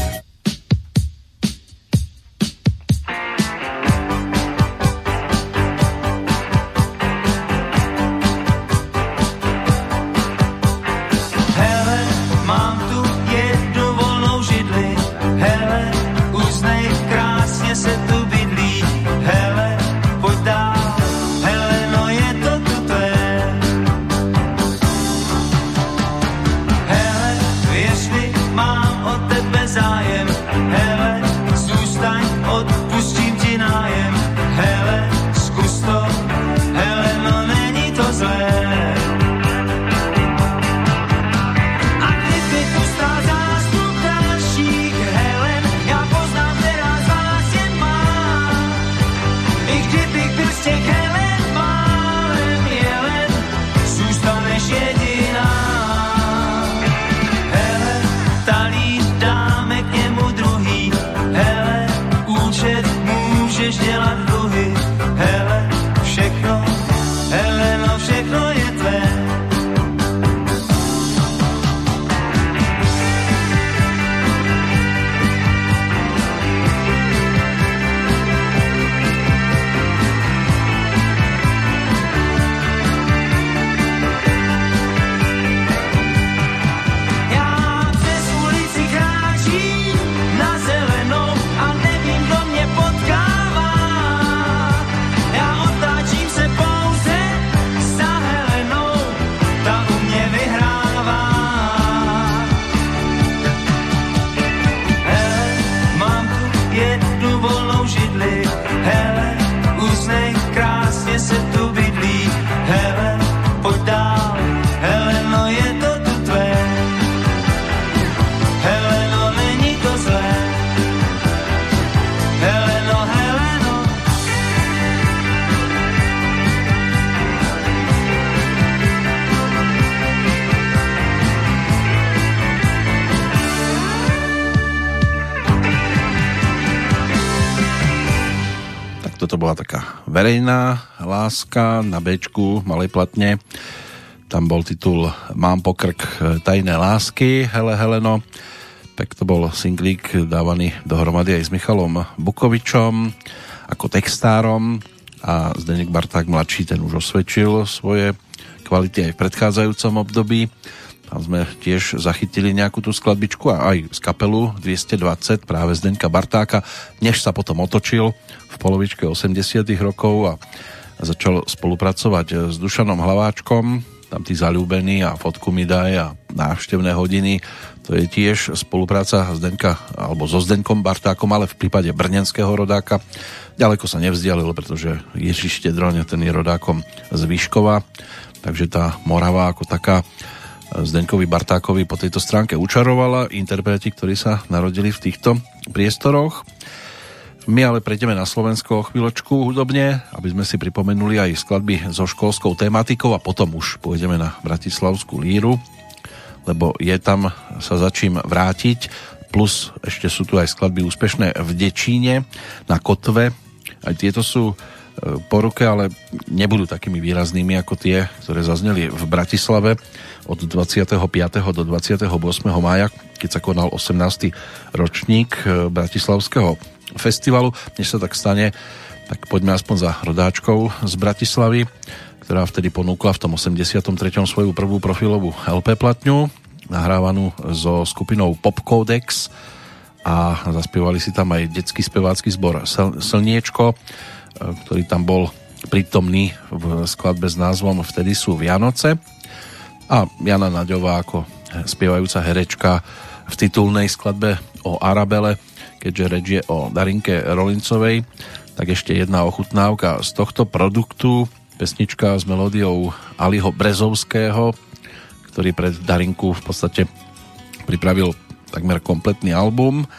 Verejná láska na Bčku malej platne. Tam bol titul Mám pokrk tajné lásky, hele Heleno. Tak to bol singlík dávaný dohromady aj s Michalom Bukovičom ako textárom a Zdeněk Barták mladší ten už osvedčil svoje kvality aj v predchádzajúcom období. Tam sme tiež zachytili nejakú tú skladbičku a aj z kapelu 220 práve Zdenka Bartáka, než sa potom otočil v polovičke 80 rokov a začal spolupracovať s Dušanom Hlaváčkom, tam tí zalúbení a fotku mi daj a návštevné hodiny. To je tiež spolupráca Zdenka, alebo so Zdenkom Bartákom, ale v prípade brnenského rodáka ďaleko sa nevzdialil, pretože Ježiš Štedroň ten je rodákom z Výškova, takže tá Morava ako taká Zdenkovi Bartákovi po tejto stránke učarovala interpreti, ktorí sa narodili v týchto priestoroch. My ale prejdeme na Slovensko o chvíľočku hudobne, aby sme si pripomenuli aj skladby so školskou tematikou a potom už pôjdeme na Bratislavskú líru, lebo je tam sa začím vrátiť, plus ešte sú tu aj skladby úspešné v Dečíne, na Kotve. Aj tieto sú po ruke, ale nebudú takými výraznými ako tie, ktoré zazneli v Bratislave od 25. do 28. mája, keď sa konal 18. ročník e, Bratislavského festivalu. Než sa tak stane, tak poďme aspoň za rodáčkou z Bratislavy, ktorá vtedy ponúkla v tom 83. svoju prvú profilovú LP platňu, nahrávanú so skupinou Pop Codex a zaspievali si tam aj detský spevácky zbor Slniečko, e, ktorý tam bol prítomný v skladbe s názvom Vtedy sú Vianoce. A Jana Naďová ako spievajúca herečka v titulnej skladbe o Arabele keďže reč je o Darinke Rolincovej, tak ešte jedna ochutnávka z tohto produktu, pesnička s melódiou Aliho Brezovského, ktorý pre Darinku v podstate pripravil takmer kompletný album.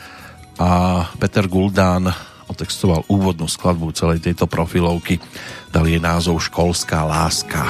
A Peter Guldán otextoval úvodnú skladbu celej tejto profilovky, dal jej názov Školská láska.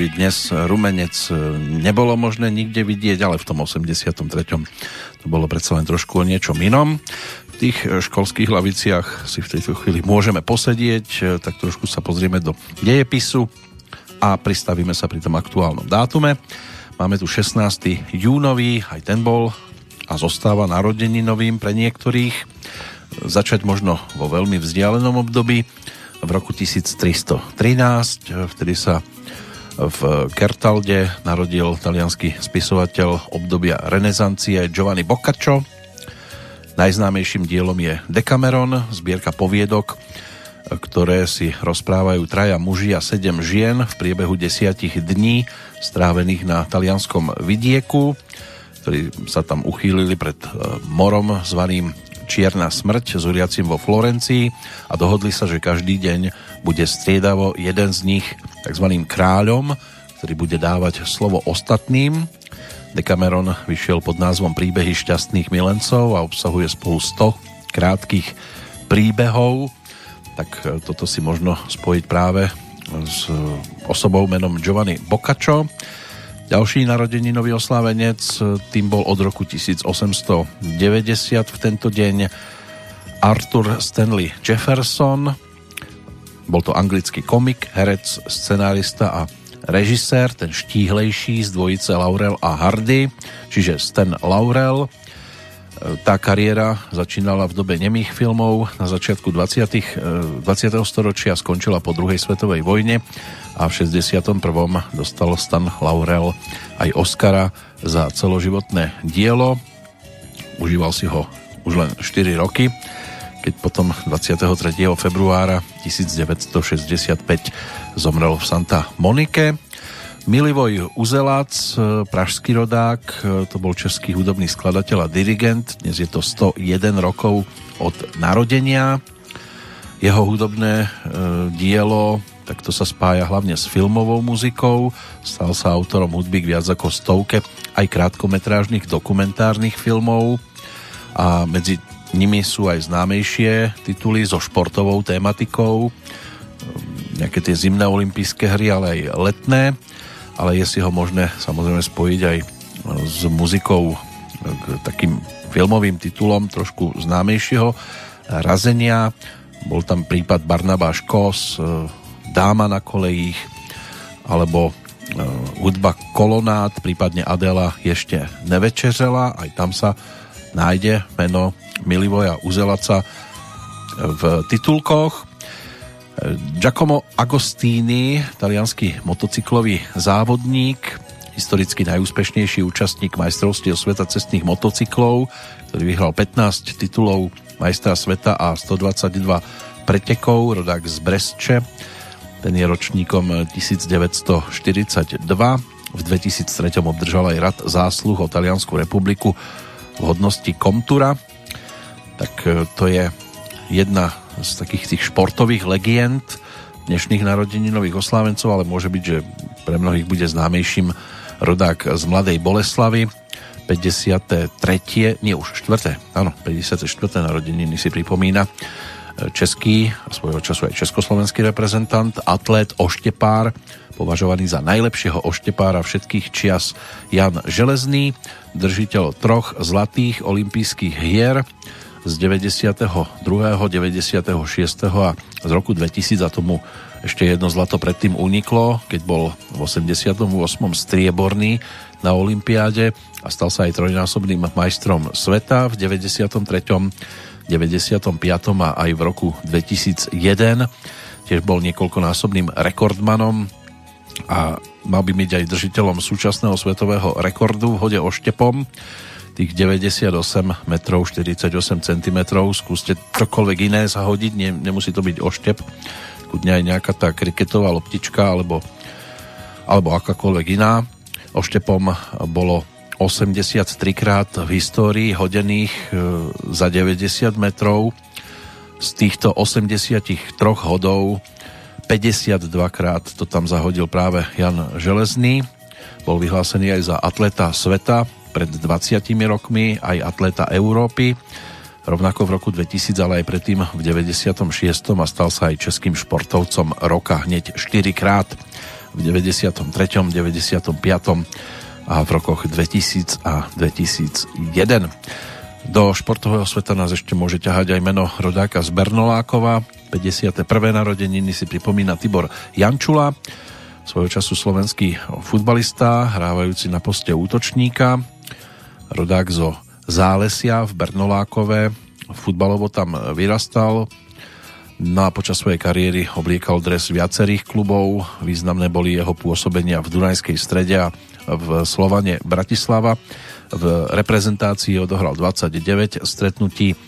By dnes rumenec e, nebolo možné nikde vidieť, ale v tom 83. to bolo predsa len trošku o niečom inom. V tých e, školských laviciach si v tejto chvíli môžeme posedieť, e, tak trošku sa pozrieme do dejepisu a pristavíme sa pri tom aktuálnom dátume. Máme tu 16. júnový, aj ten bol a zostáva narodeninovým pre niektorých. Začať možno vo veľmi vzdialenom období v roku 1313, vtedy sa v Kertalde narodil talianský spisovateľ obdobia renesancie Giovanni Boccaccio. Najznámejším dielom je Decameron, zbierka poviedok, ktoré si rozprávajú traja muži a sedem žien v priebehu desiatich dní strávených na talianskom vidieku, ktorí sa tam uchýlili pred e, morom zvaným Čierna smrť zúriacim vo Florencii a dohodli sa, že každý deň bude striedavo jeden z nich tzv. kráľom, ktorý bude dávať slovo ostatným. Decameron vyšiel pod názvom Príbehy šťastných milencov a obsahuje spolu 100 krátkých príbehov. Tak e, toto si možno spojiť práve s osobou menom Giovanni Boccaccio. Ďalší narodeninový oslávenec, tým bol od roku 1890 v tento deň Arthur Stanley Jefferson. Bol to anglický komik, herec, scenárista a režisér, ten štíhlejší z dvojice Laurel a Hardy, čiže Stan Laurel. Tá kariéra začínala v dobe nemých filmov na začiatku 20. 20. storočia, skončila po druhej svetovej vojne a v 61. dostal Stan Laurel aj Oscara za celoživotné dielo. Užíval si ho už len 4 roky, keď potom 23. februára 1965 zomrel v Santa Monike. Milivoj Uzelac, pražský rodák, to bol český hudobný skladateľ a dirigent, dnes je to 101 rokov od narodenia. Jeho hudobné e, dielo tak to sa spája hlavne s filmovou muzikou. Stal sa autorom hudby k viac ako stovke aj krátkometrážnych dokumentárnych filmov a medzi nimi sú aj známejšie tituly so športovou tématikou, nejaké tie zimné olympijské hry, ale aj letné, ale je si ho možné samozrejme spojiť aj s muzikou k takým filmovým titulom trošku známejšieho razenia. Bol tam prípad Barnabáš Kos, Dáma na kolejích alebo e, hudba Kolonát, prípadne Adela ešte nevečeřela, aj tam sa nájde meno Milivoja Uzelaca v titulkoch. Giacomo Agostini, talianský motocyklový závodník, historicky najúspešnejší účastník majstrovstiev sveta cestných motocyklov, ktorý vyhral 15 titulov majstra sveta a 122 pretekov, rodák z Bresče ten je ročníkom 1942. V 2003 obdržal aj rad zásluh o Taliansku republiku v hodnosti Komtura. Tak e, to je jedna z takých tých športových legend dnešných narodeninových oslávencov, ale môže byť, že pre mnohých bude známejším rodák z Mladej Boleslavy, 53. nie už 4. áno, 54. narodeniny si pripomína český svojho času aj československý reprezentant, atlét, oštepár, považovaný za najlepšieho oštepára všetkých čias Jan Železný, držiteľ troch zlatých olympijských hier z 92., 96. a z roku 2000 a tomu ešte jedno zlato predtým uniklo, keď bol v 88. strieborný na Olympiáde a stal sa aj trojnásobným majstrom sveta v 93., 95. a aj v roku 2001. Tiež bol niekoľkonásobným rekordmanom a mal by byť aj držiteľom súčasného svetového rekordu v hode oštepom tých 98 metrov 48 cm skúste čokoľvek iné zahodiť, ne, nemusí to byť oštep kudne aj nejaká tá kriketová loptička alebo, alebo akákoľvek iná oštepom bolo 83 krát v histórii hodených e, za 90 metrov. Z týchto 83 hodov 52 krát to tam zahodil práve Jan Železný. Bol vyhlásený aj za atleta sveta pred 20 rokmi, aj atleta Európy. Rovnako v roku 2000, ale aj predtým v 96. a stal sa aj českým športovcom roka hneď 4 krát v 93., 95. a v rokoch 2000 a 2001. Do športového sveta nás ešte môže ťahať aj meno rodáka z Bernolákova. 51. narodeniny si pripomína Tibor Jančula, svojho času slovenský futbalista, hrávajúci na poste útočníka. Rodák zo Zálesia v Bernolákove. Futbalovo tam vyrastal, No a počas svojej kariéry obliekal dres viacerých klubov. Významné boli jeho pôsobenia v Dunajskej strede a v Slovane Bratislava. V reprezentácii odohral 29 stretnutí,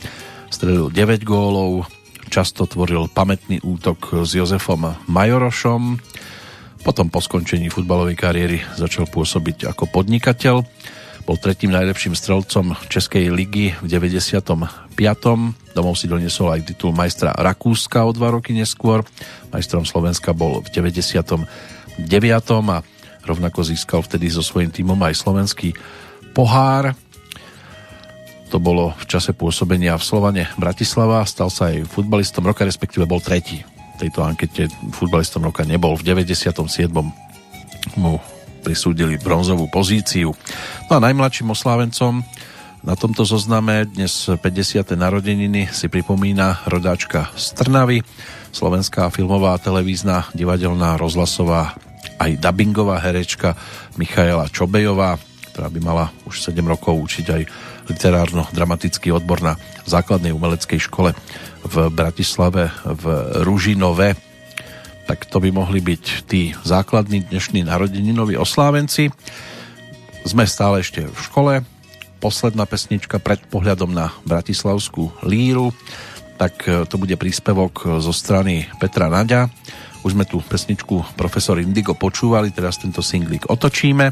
strelil 9 gólov, často tvoril pamätný útok s Jozefom Majorošom. Potom po skončení futbalovej kariéry začal pôsobiť ako podnikateľ. Bol tretím najlepším strelcom Českej ligy v 95. Domov si doniesol aj titul majstra Rakúska o dva roky neskôr. Majstrom Slovenska bol v 99. a rovnako získal vtedy so svojím týmom aj slovenský pohár. To bolo v čase pôsobenia v Slovane Bratislava. Stal sa aj futbalistom roka, respektíve bol tretí v tejto ankete. Futbalistom roka nebol. V 97. mu prisúdili bronzovú pozíciu. No a najmladším oslávencom na tomto zozname dnes 50. narodeniny si pripomína rodáčka z slovenská filmová, televízna, divadelná, rozhlasová aj dubbingová herečka Michaela Čobejová, ktorá by mala už 7 rokov učiť aj literárno-dramatický odbor na základnej umeleckej škole v Bratislave v Ružinove tak to by mohli byť tí základní dnešní narodeninoví oslávenci. Sme stále ešte v škole. Posledná pesnička pred pohľadom na Bratislavskú líru, tak e, to bude príspevok zo strany Petra Naďa. Už sme tu pesničku Profesor Indigo počúvali, teraz tento singlik otočíme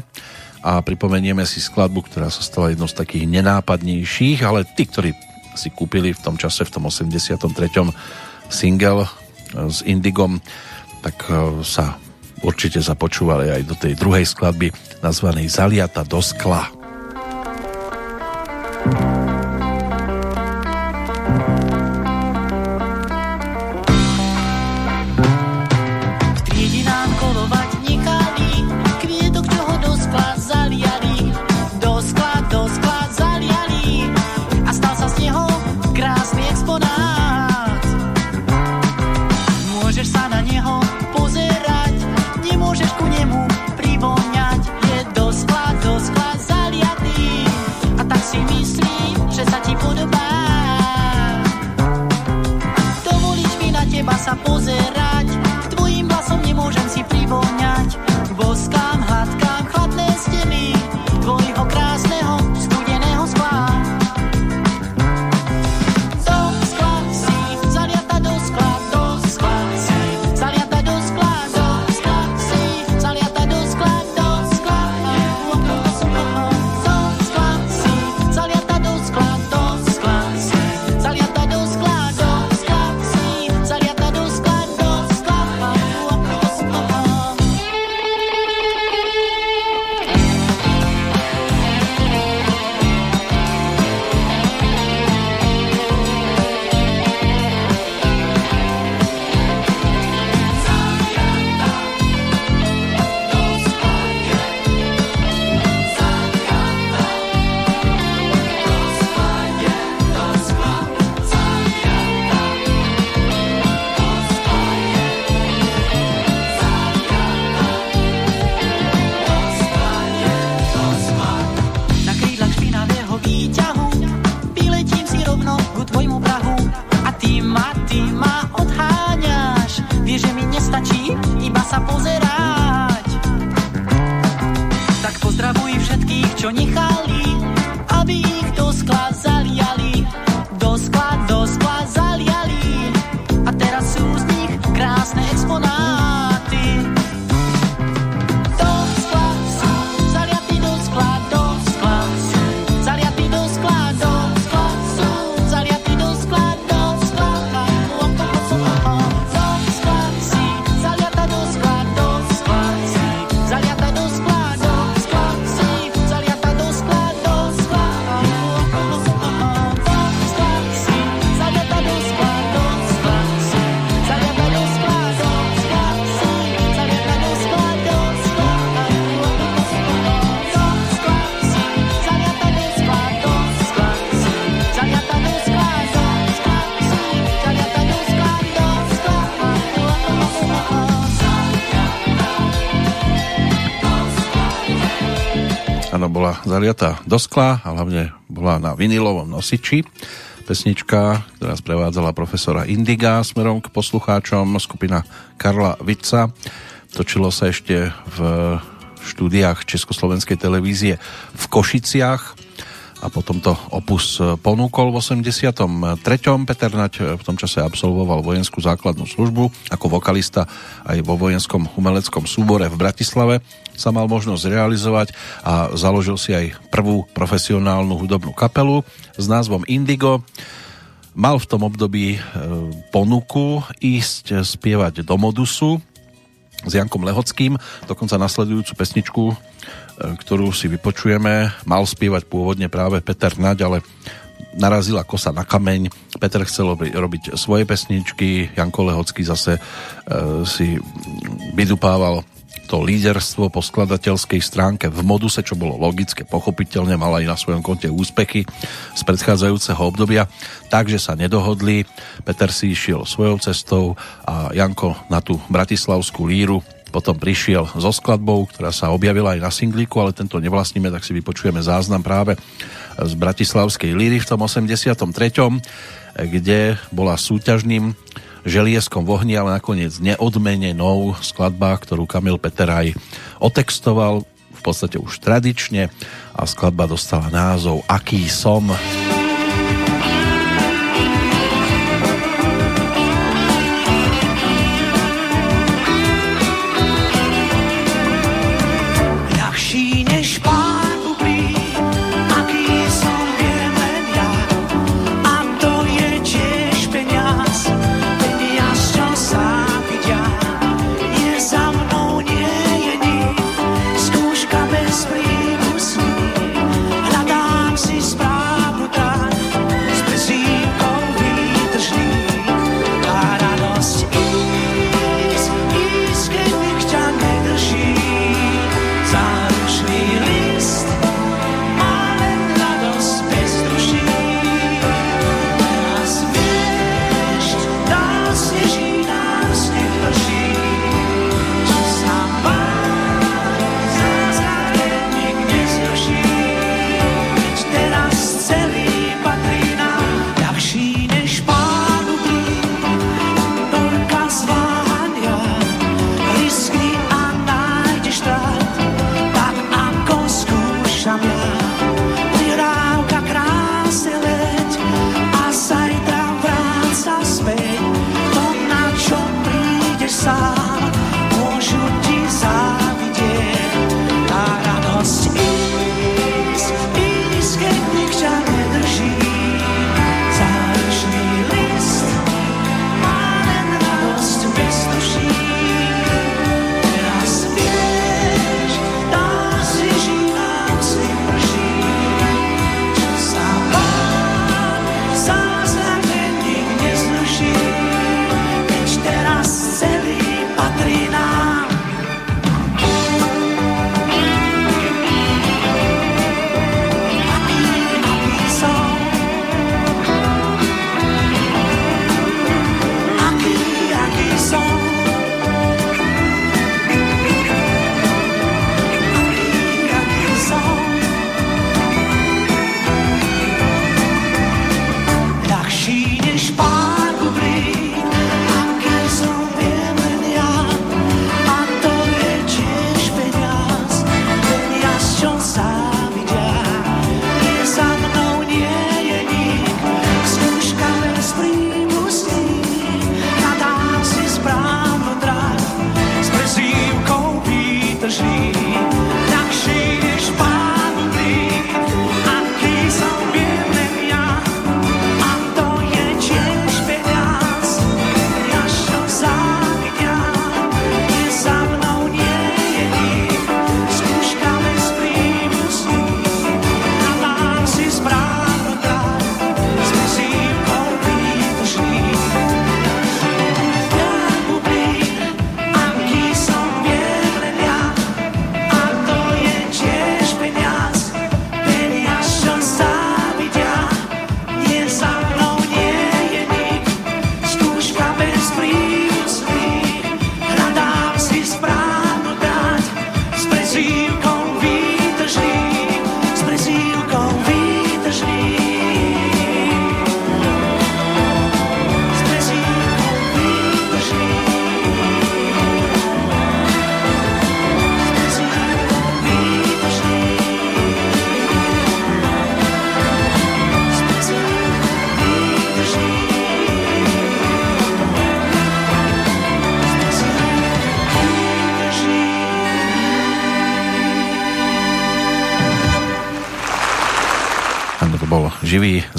a pripomenieme si skladbu, ktorá sa stala jednou z takých nenápadnejších, ale tí, ktorí si kúpili v tom čase, v tom 83. single s Indigom, tak e, sa určite započúvali aj do tej druhej skladby nazvanej Zaliata do skla. môžeš ku ti podobá. Dovoliť mi na teba sa pozerať. Bola zaliatá do skla a hlavne bola na vinilovom nosiči. Pesnička, ktorá sprevádzala profesora Indiga smerom k poslucháčom, skupina Karla Vica. Točilo sa ešte v štúdiách Československej televízie v Košiciach opus ponúkol v 83. Peter Nať v tom čase absolvoval vojenskú základnú službu ako vokalista aj vo vojenskom umeleckom súbore v Bratislave sa mal možnosť realizovať a založil si aj prvú profesionálnu hudobnú kapelu s názvom Indigo. Mal v tom období e, ponuku ísť spievať do Modusu s Jankom Lehockým, dokonca nasledujúcu pesničku E, ktorú si vypočujeme. Mal spievať pôvodne práve Peter Naď, ale narazila kosa na kameň. Peter chcel robiť svoje pesničky, Janko Lehocký zase e, si vydupával to líderstvo po skladateľskej stránke v moduse, čo bolo logické, pochopiteľne, mal aj na svojom konte úspechy z predchádzajúceho obdobia, takže sa nedohodli. Peter si išiel svojou cestou a Janko na tú bratislavskú líru potom prišiel so skladbou, ktorá sa objavila aj na singlíku, ale tento nevlastníme, tak si vypočujeme záznam práve z Bratislavskej líry v tom 83., kde bola súťažným želieskom v ohni, ale nakoniec neodmenenou skladba, ktorú Kamil Peteraj otextoval v podstate už tradične a skladba dostala názov Aký som. Aký som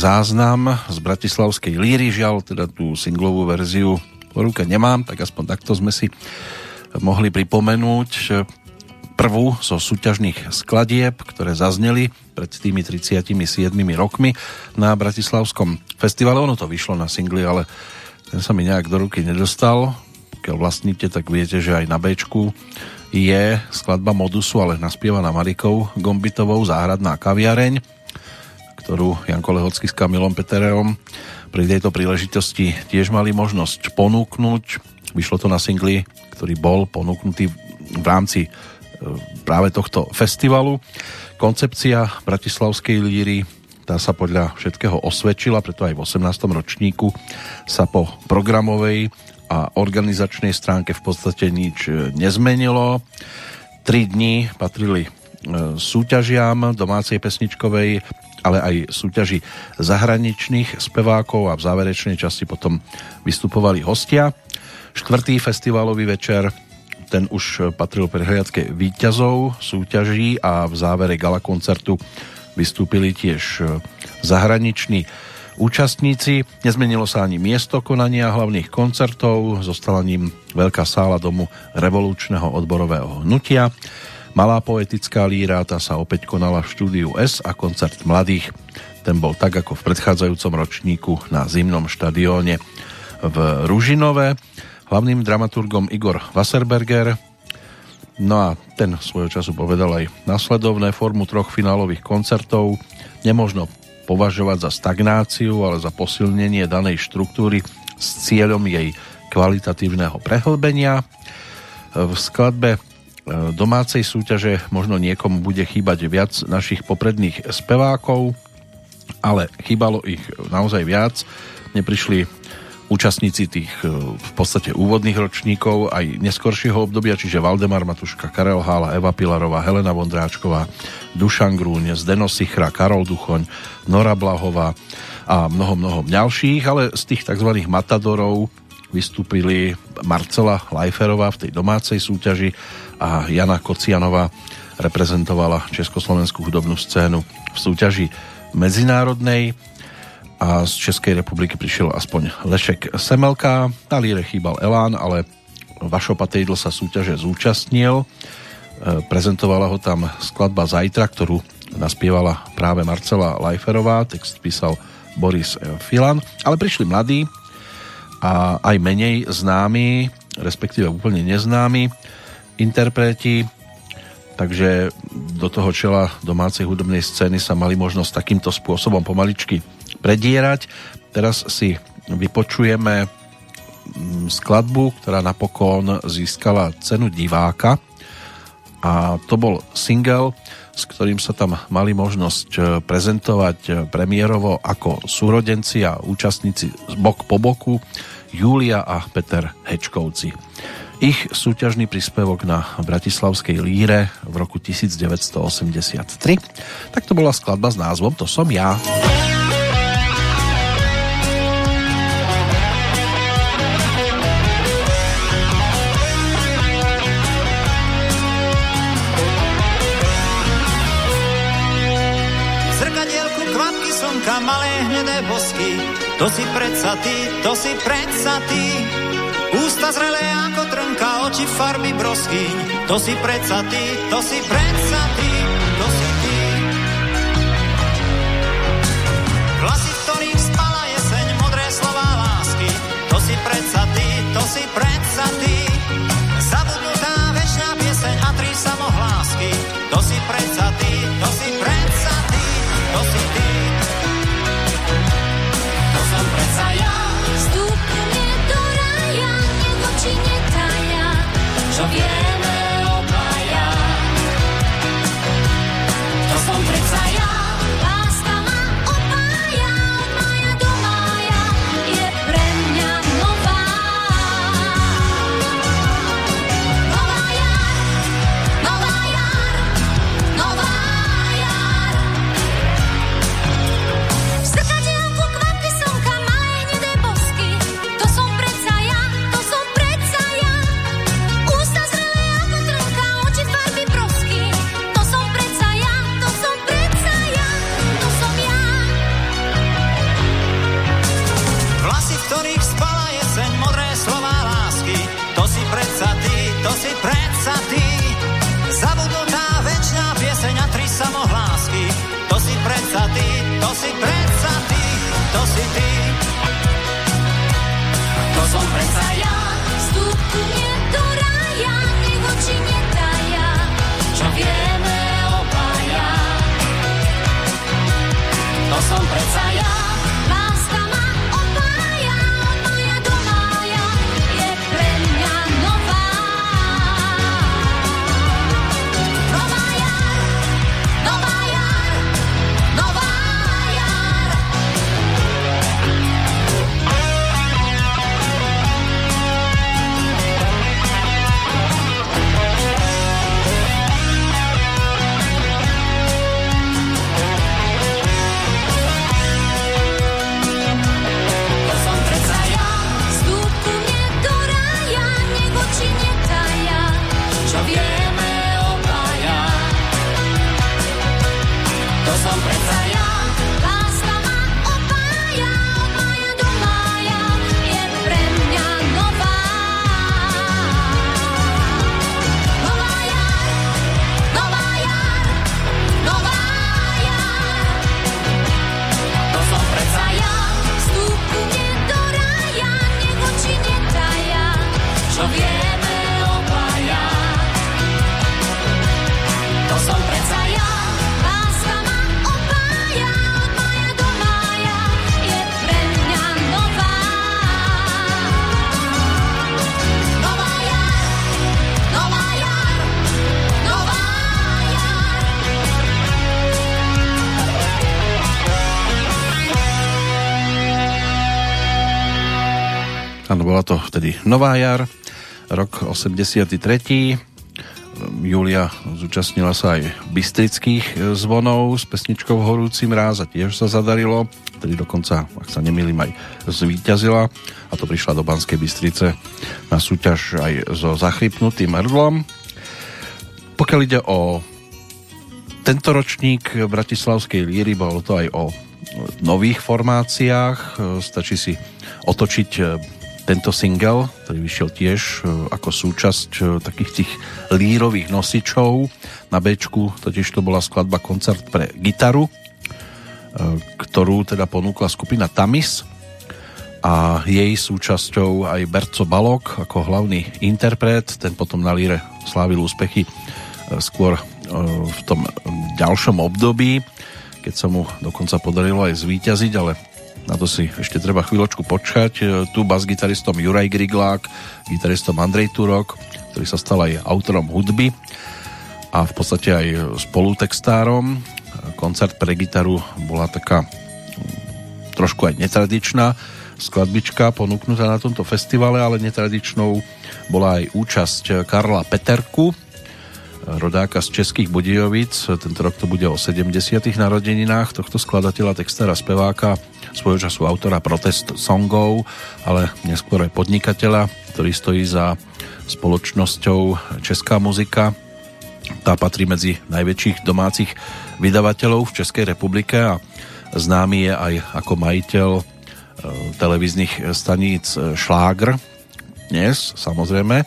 záznam z Bratislavskej líry, žiaľ teda tú singlovú verziu po ruke nemám, tak aspoň takto sme si mohli pripomenúť prvú zo súťažných skladieb, ktoré zazneli pred tými 37 rokmi na Bratislavskom festivale. Ono to vyšlo na singli, ale ten sa mi nejak do ruky nedostal. Keď vlastníte, tak viete, že aj na B je skladba Modusu, ale naspievaná Marikou Gombitovou Záhradná kaviareň, ktorú Janko Lehocký s Kamilom Petereom pri tejto príležitosti tiež mali možnosť ponúknuť. Vyšlo to na singli, ktorý bol ponúknutý v rámci e, práve tohto festivalu. Koncepcia Bratislavskej líry tá sa podľa všetkého osvedčila, preto aj v 18. ročníku sa po programovej a organizačnej stránke v podstate nič e, nezmenilo. Tri dni patrili e, súťažiam domácej pesničkovej, ale aj súťaži zahraničných spevákov a v záverečnej časti potom vystupovali hostia. Štvrtý festivalový večer ten už patril prehliadke výťazov súťaží a v závere gala koncertu vystúpili tiež e, zahraniční účastníci. Nezmenilo sa ani miesto konania hlavných koncertov, zostala ním veľká sála domu revolučného odborového hnutia. Malá poetická líra tá sa opäť konala v štúdiu S a koncert mladých ten bol tak ako v predchádzajúcom ročníku na zimnom štadióne v Ružinove. Hlavným dramaturgom Igor Wasserberger, No a ten svojho času povedal aj nasledovné formu troch finálových koncertov nemožno považovať za stagnáciu, ale za posilnenie danej štruktúry s cieľom jej kvalitatívneho prehlbenia. V skladbe domácej súťaže možno niekomu bude chýbať viac našich popredných spevákov, ale chýbalo ich naozaj viac. Neprišli účastníci tých e, v podstate úvodných ročníkov aj neskoršieho obdobia, čiže Valdemar Matuška, Karel Hála, Eva Pilarová, Helena Vondráčková, Dušan Grúň, Zdeno Sichra, Karol Duchoň, Nora Blahová a mnoho, mnoho ďalších, ale z tých tzv. matadorov vystúpili Marcela Lajferová v tej domácej súťaži a Jana Kocianová reprezentovala Československú hudobnú scénu v súťaži medzinárodnej a z Českej republiky prišiel aspoň Lešek Semelka. Na líre chýbal Elán, ale Vašo Patejdl sa súťaže zúčastnil. E, prezentovala ho tam skladba Zajtra, ktorú naspievala práve Marcela Lajferová, text písal Boris Filan, ale prišli mladí a aj menej známi, respektíve úplne neznámi interpreti, takže do toho čela domácej hudobnej scény sa mali možnosť takýmto spôsobom pomaličky predierať. Teraz si vypočujeme mm, skladbu, ktorá napokon získala cenu diváka a to bol single, s ktorým sa tam mali možnosť e, prezentovať e, premiérovo ako súrodenci a účastníci bok po boku Julia a Peter Hečkovci. Ich súťažný príspevok na Bratislavskej líre v roku 1983. Tak to bola skladba s názvom To som ja. To si predsa ty, to si predsa ty. Ústa zrelé ako trnka, oči farby broskyň. To si predsa ty, to si predsa ty, to si ty. Vlasy, v ktorých spala jeseň, modré slova lásky. To si predsa ty, to si predsa ty. Zabudnutá večná pieseň a tri samohlásky. To si predsa To som vtedy Nová jar, rok 83. Julia zúčastnila sa aj bystrických e, zvonov s pesničkou Horúci mráz a tiež sa zadarilo. Tedy dokonca, ak sa nemýlim, aj zvíťazila a to prišla do Banskej Bystrice na súťaž aj so zachrypnutým hrdlom. Pokiaľ ide o tento ročník Bratislavskej líry, bolo to aj o nových formáciách. E, Stačí si otočiť e, tento single, ktorý vyšiel tiež e, ako súčasť e, takých tých lírových nosičov. Na B totiž to bola skladba Koncert pre gitaru, e, ktorú teda ponúkla skupina Tamis a jej súčasťou aj Berco Balok ako hlavný interpret. Ten potom na líre slávil úspechy skôr v tom ďalšom období, keď sa mu dokonca podarilo aj zvíťaziť, ale na to si ešte treba chvíľočku počkať. E, Tu bas-gitaristom Juraj Griglák, gitaristom Andrej Turok, ktorý sa stal aj autorom hudby a v podstate aj spolutextárom. Koncert pre gitaru bola taká trošku aj netradičná skladbička ponúknutá na tomto festivale, ale netradičnou bola aj účasť Karla Peterku, rodáka z Českých Budějovic. Tento rok to bude o 70. narodeninách tohto skladateľa, textára, speváka, svojho času autora protest songov, ale neskôr aj podnikateľa, ktorý stojí za spoločnosťou Česká muzika. Tá patrí medzi najväčších domácich vydavateľov v Českej republike a známy je aj ako majiteľ e, televíznych staníc Šlágr dnes, samozrejme,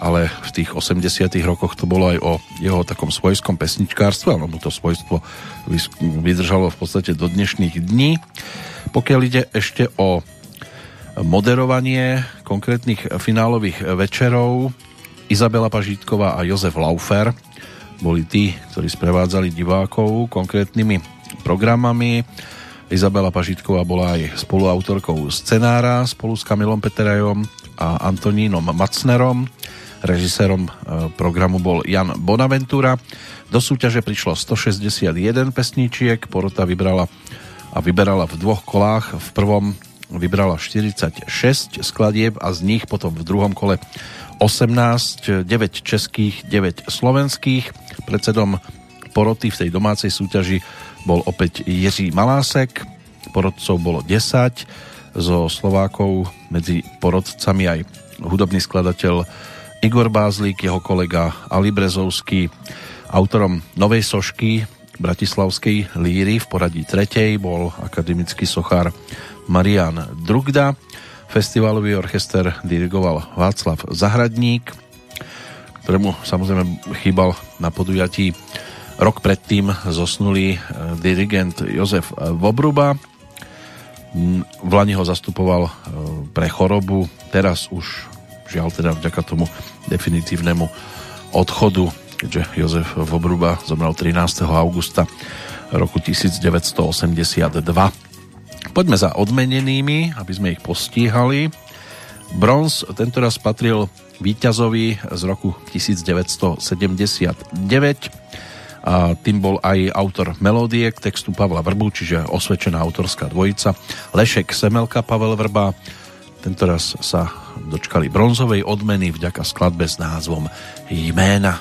ale v tých 80 rokoch to bolo aj o jeho takom svojskom pesničkárstve, mu to svojstvo vydržalo v podstate do dnešných dní. Pokiaľ ide ešte o moderovanie konkrétnych finálových večerov, Izabela Pažítková a Jozef Laufer boli tí, ktorí sprevádzali divákov konkrétnymi programami. Izabela Pažítková bola aj spoluautorkou scenára spolu s Kamilom Peterajom a Antonínom Macnerom. Režisérom e, programu bol Jan Bonaventura. Do súťaže prišlo 161 pesníčiek, porota vybrala a vyberala v dvoch kolách. V prvom vybrala 46 skladieb a z nich potom v druhom kole 18, 9 českých, 9 slovenských. Predsedom poroty v tej domácej súťaži bol opäť Jiří Malásek, porodcov bolo 10, zo Slovákov medzi porodcami aj hudobný skladateľ Igor Bázlik, jeho kolega Ali Brezovský, autorom novej sošky bratislavskej líry v poradí tretej bol akademický sochár Marian Drugda. Festivalový orchester dirigoval Václav Zahradník, ktorému samozrejme chýbal na podujatí. Rok predtým zosnulý e, dirigent Jozef Vobruba. V Lani ho zastupoval e, pre chorobu, teraz už žiaľ teda vďaka tomu definitívnemu odchodu, keďže Jozef Vobruba zomrel 13. augusta roku 1982. Poďme za odmenenými, aby sme ich postíhali. Bronz tentoraz patril víťazovi z roku 1979 a tým bol aj autor melódie k textu Pavla Vrbu, čiže osvedčená autorská dvojica Lešek Semelka Pavel Vrba. Tentoraz sa dočkali bronzovej odmeny vďaka skladbe s názvom Jména.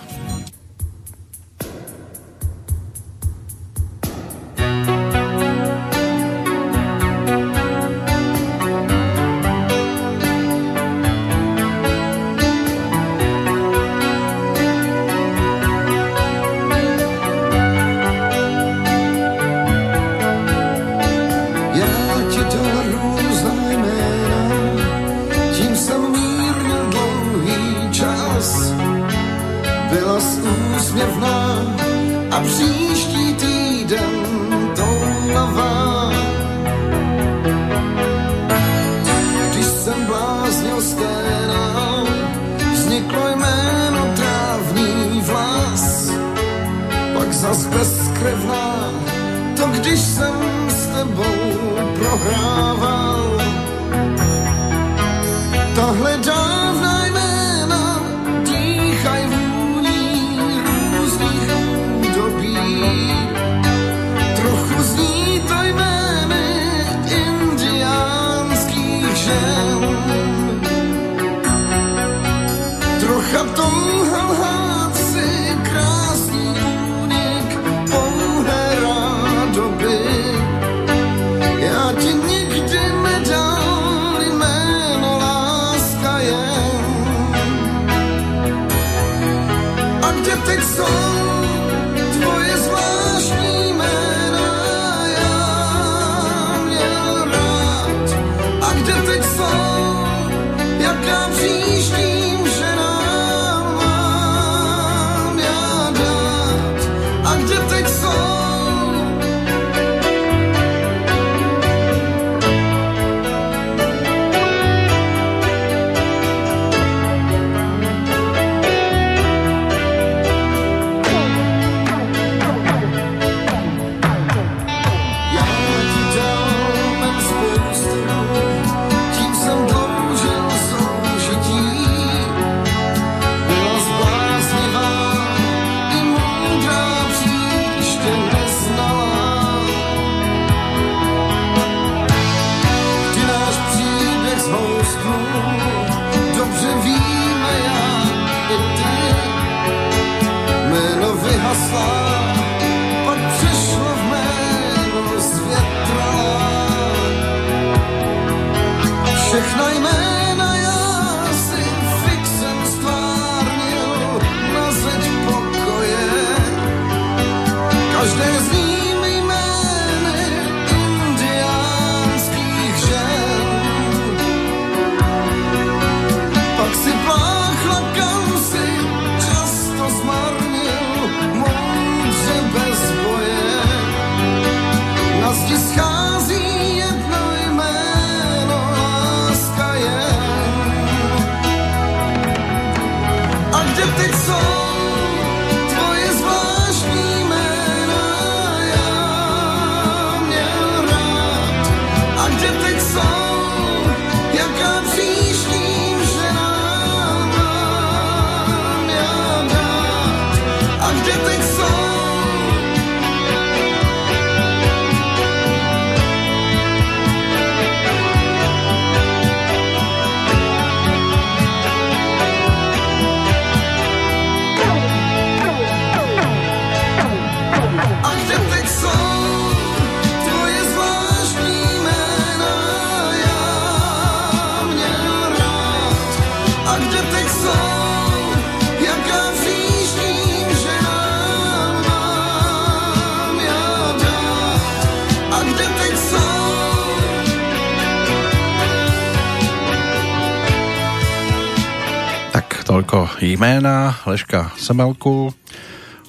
Jména Leška Semelku.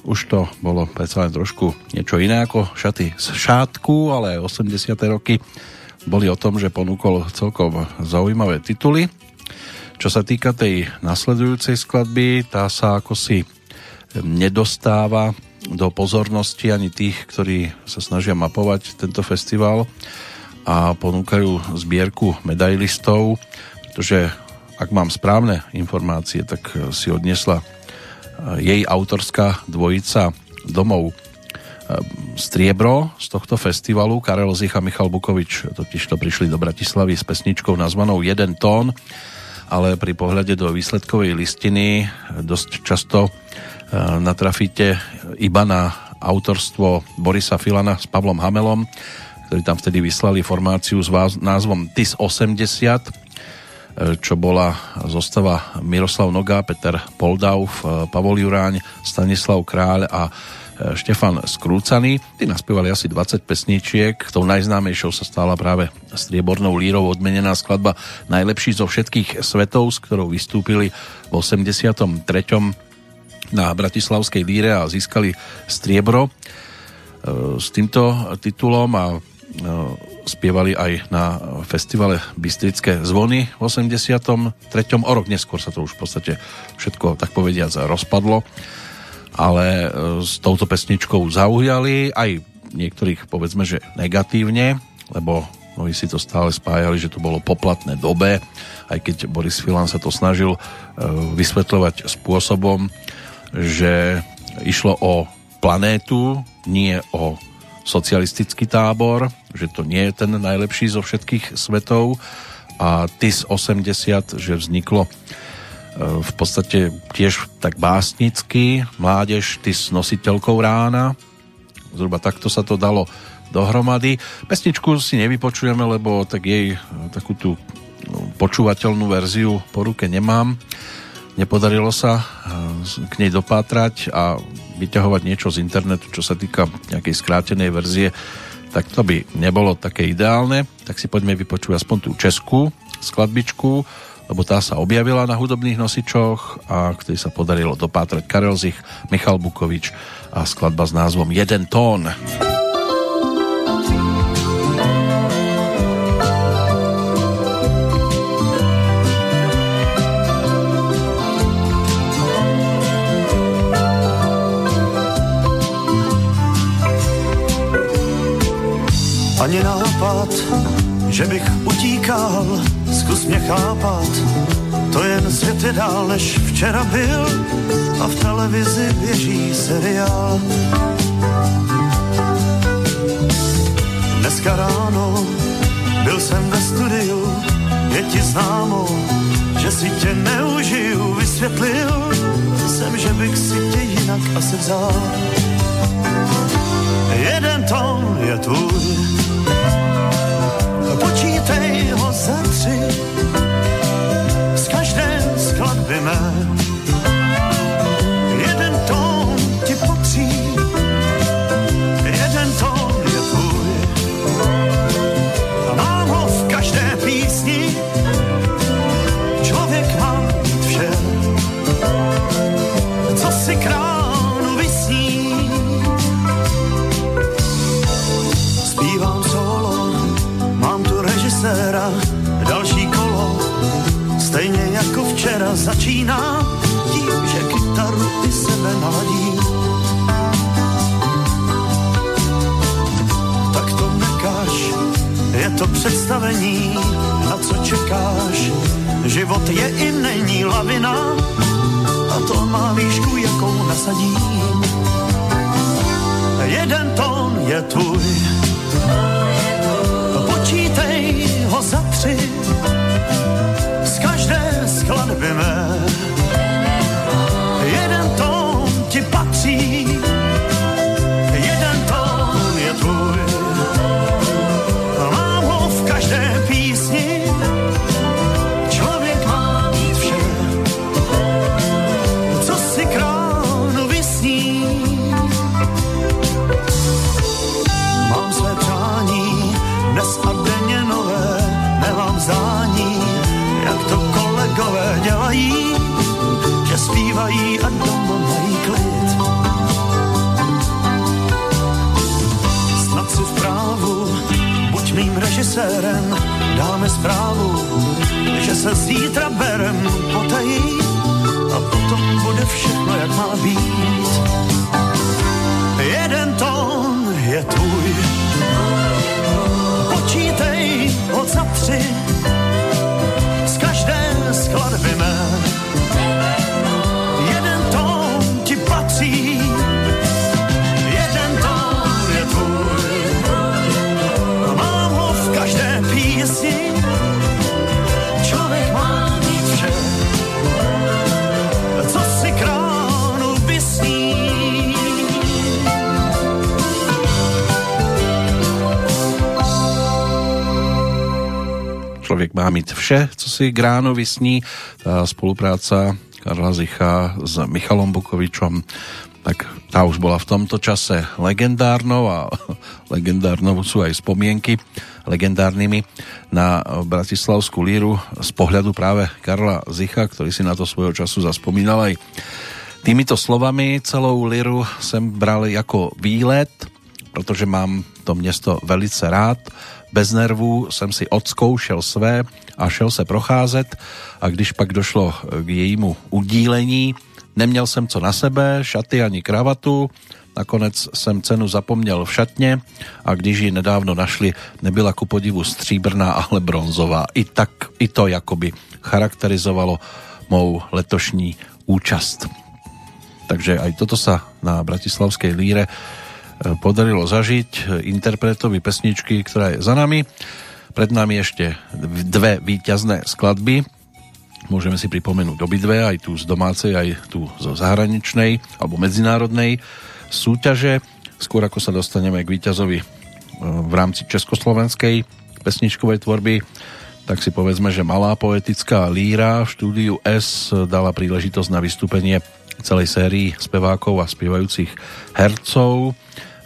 Už to bolo predsa len trošku niečo iné ako šaty z šátku, ale 80. roky boli o tom, že ponúkol celkom zaujímavé tituly. Čo sa týka tej nasledujúcej skladby, tá sa ako si nedostáva do pozornosti ani tých, ktorí sa snažia mapovať tento festival a ponúkajú zbierku medailistov, pretože ak mám správne informácie, tak eh, si odnesla eh, jej autorská dvojica domov eh, striebro z tohto festivalu. Karel Zich a Michal Bukovič totiž to prišli do Bratislavy s pesničkou nazvanou Jeden tón, ale pri pohľade do výsledkovej listiny dosť často natrafíte iba na autorstvo Borisa Filana s Pavlom Hamelom, ktorí tam vtedy vyslali formáciu s názvom TIS 80 čo bola zostava Miroslav Noga, Peter Poldauf, Pavol Juráň, Stanislav Kráľ a e, Štefan Skrúcaný. Tí naspievali asi 20 pesničiek. Tou najznámejšou sa stala práve striebornou lírou odmenená skladba Najlepší zo všetkých svetov, s ktorou vystúpili v 83. na Bratislavskej líre a získali striebro e, s týmto titulom a e, spievali aj na festivale Bystrické zvony v 83. O rok neskôr sa to už v podstate všetko, tak povediac, rozpadlo. Ale e, s touto pesničkou zaujali aj niektorých, povedzme, že negatívne, lebo mnohí si to stále spájali, že to bolo poplatné dobe, aj keď Boris Filan sa to snažil e, vysvetľovať spôsobom, že išlo o planétu, nie o socialistický tábor, že to nie je ten najlepší zo všetkých svetov a TIS 80, že vzniklo e, v podstate tiež tak básnicky, mládež TIS nositeľkou rána, zhruba takto sa to dalo dohromady. Pesničku si nevypočujeme, lebo tak jej e, takú tú no, počúvateľnú verziu po ruke nemám. Nepodarilo sa e, k nej dopátrať a vyťahovať niečo z internetu, čo sa týka nejakej skrátenej verzie, tak to by nebolo také ideálne. Tak si poďme vypočuť aspoň tú českú skladbičku, lebo tá sa objavila na hudobných nosičoch a ktorý sa podarilo dopátrať Karel Zich, Michal Bukovič a skladba s názvom Jeden tón. Jeden tón. Ani nápad, že bych utíkal, zkus mě chápat, to jen svět dál, než včera byl a v televizi běží seriál. Dneska ráno byl jsem ve studiu, je ti známo, že si tě neužiju, vysvětlil jsem, že bych si tě jinak asi vzal. Jeden tón je tvůj, počítej ho za tři z každé skladby mé. Večera začíná tím, že kytaru i sebe naladí. Tak to nekáš, je to představení, na co čekáš. Život je i není lavina a to má výšku, jakou nasadím. Jeden tón je tvůj, mé. Jeden tón ti patří, dělají, že zpívají a doma mají klid. Snad si v právu, buď mým režisérem, dáme zprávu, že se zítra berem potají a potom bude všechno, jak má být. Jeden tón je tvůj, má mít vše, co si gráno vysní. Tá spolupráca Karla Zicha s Michalom Bukovičom tak tá už bola v tomto čase legendárnou a legendárnou sú aj spomienky legendárnymi na Bratislavskú líru z pohľadu práve Karla Zicha, ktorý si na to svojho času zaspomínal aj týmito slovami. Celou líru sem brali ako výlet, protože mám to město velice rád. Bez nervů jsem si odskoušel své a šel se procházet a když pak došlo k jejímu udílení, neměl jsem co na sebe, šaty ani kravatu, nakonec jsem cenu zapomněl v šatně a když ji nedávno našli, nebyla ku podivu stříbrná, ale bronzová. I tak, i to jakoby charakterizovalo mou letošní účast. Takže aj toto sa na Bratislavskej líre podarilo zažiť interpretovi pesničky, ktorá je za nami. Pred nami ešte dve víťazné skladby. Môžeme si pripomenúť obidve, aj tu z domácej, aj tu zo zahraničnej alebo medzinárodnej súťaže. Skôr ako sa dostaneme k víťazovi v rámci československej pesničkovej tvorby, tak si povedzme, že malá poetická líra v štúdiu S dala príležitosť na vystúpenie celej sérii spevákov a spievajúcich hercov.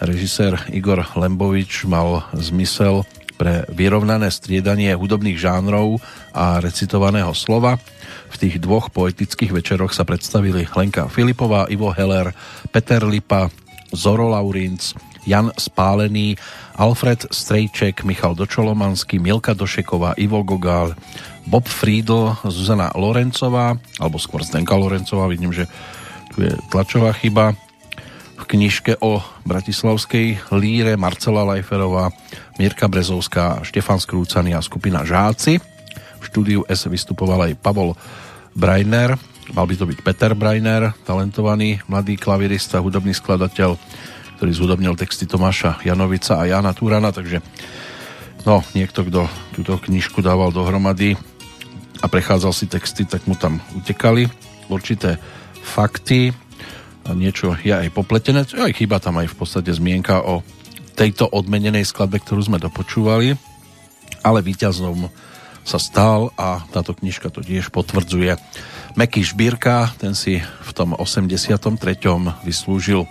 Režisér Igor Lembovič mal zmysel pre vyrovnané striedanie hudobných žánrov a recitovaného slova. V tých dvoch poetických večeroch sa predstavili Lenka Filipová, Ivo Heller, Peter Lipa, Zoro Laurinc, Jan Spálený, Alfred Strejček, Michal Dočolomanský, Milka Došeková, Ivo Gogál, Bob Friedl, Zuzana Lorencová, alebo skôr Zdenka Lorencová, vidím, že tu je tlačová chyba, v knižke o bratislavskej líre Marcela Lajferová, Mirka Brezovská, Štefan Skrúcaný a skupina Žáci. V štúdiu S vystupoval aj Pavol Brajner, mal by to byť Peter Brajner, talentovaný mladý klavirista, hudobný skladateľ, ktorý zhudobnil texty Tomáša Janovica a Jana Túrana, takže no, niekto, kto túto knižku dával dohromady a prechádzal si texty, tak mu tam utekali určité fakty, a niečo je aj popletené, aj chýba tam aj v podstate zmienka o tejto odmenenej skladbe, ktorú sme dopočúvali, ale víťaznom sa stal a táto knižka to tiež potvrdzuje. Meky Šbírka, ten si v tom 83. vyslúžil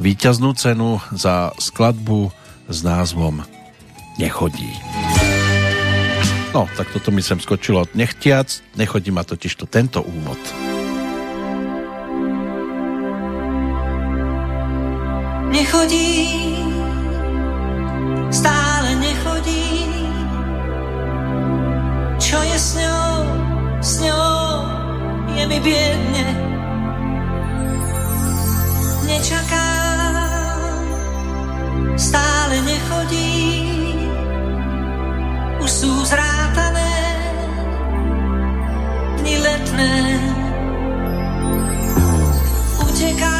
víťaznú cenu za skladbu s názvom Nechodí. No, tak toto mi sem skočilo nechtiac, nechodí ma totiž to tento úvod. Nechodí, stále nechodí. Čo je s ňou, s ňou je mi biedne. Nečaká, stále nechodí. Už sú zrátané dni letné. Uteká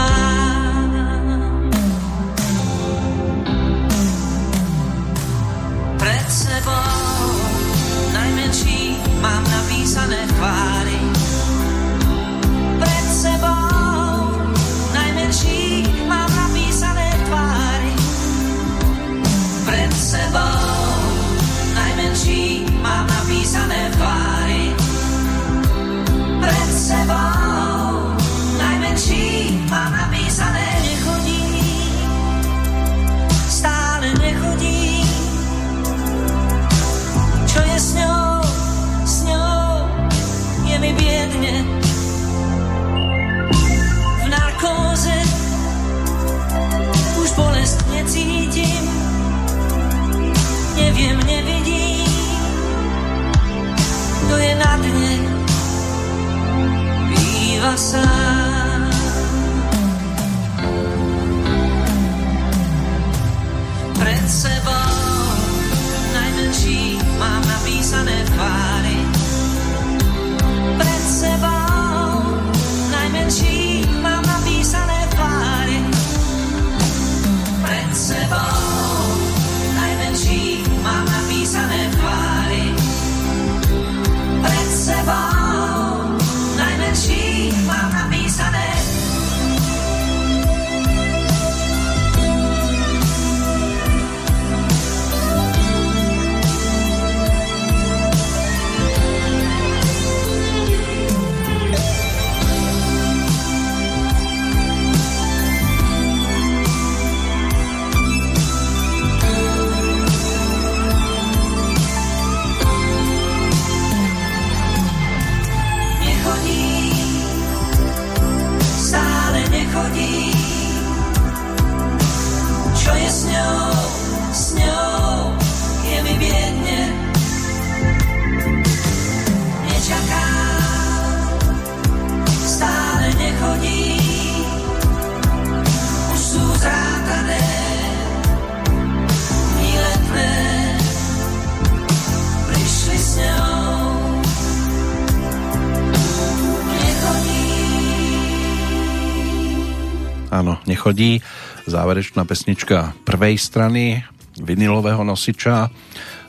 Áno, nechodí. Záverečná pesnička prvej strany vinilového nosiča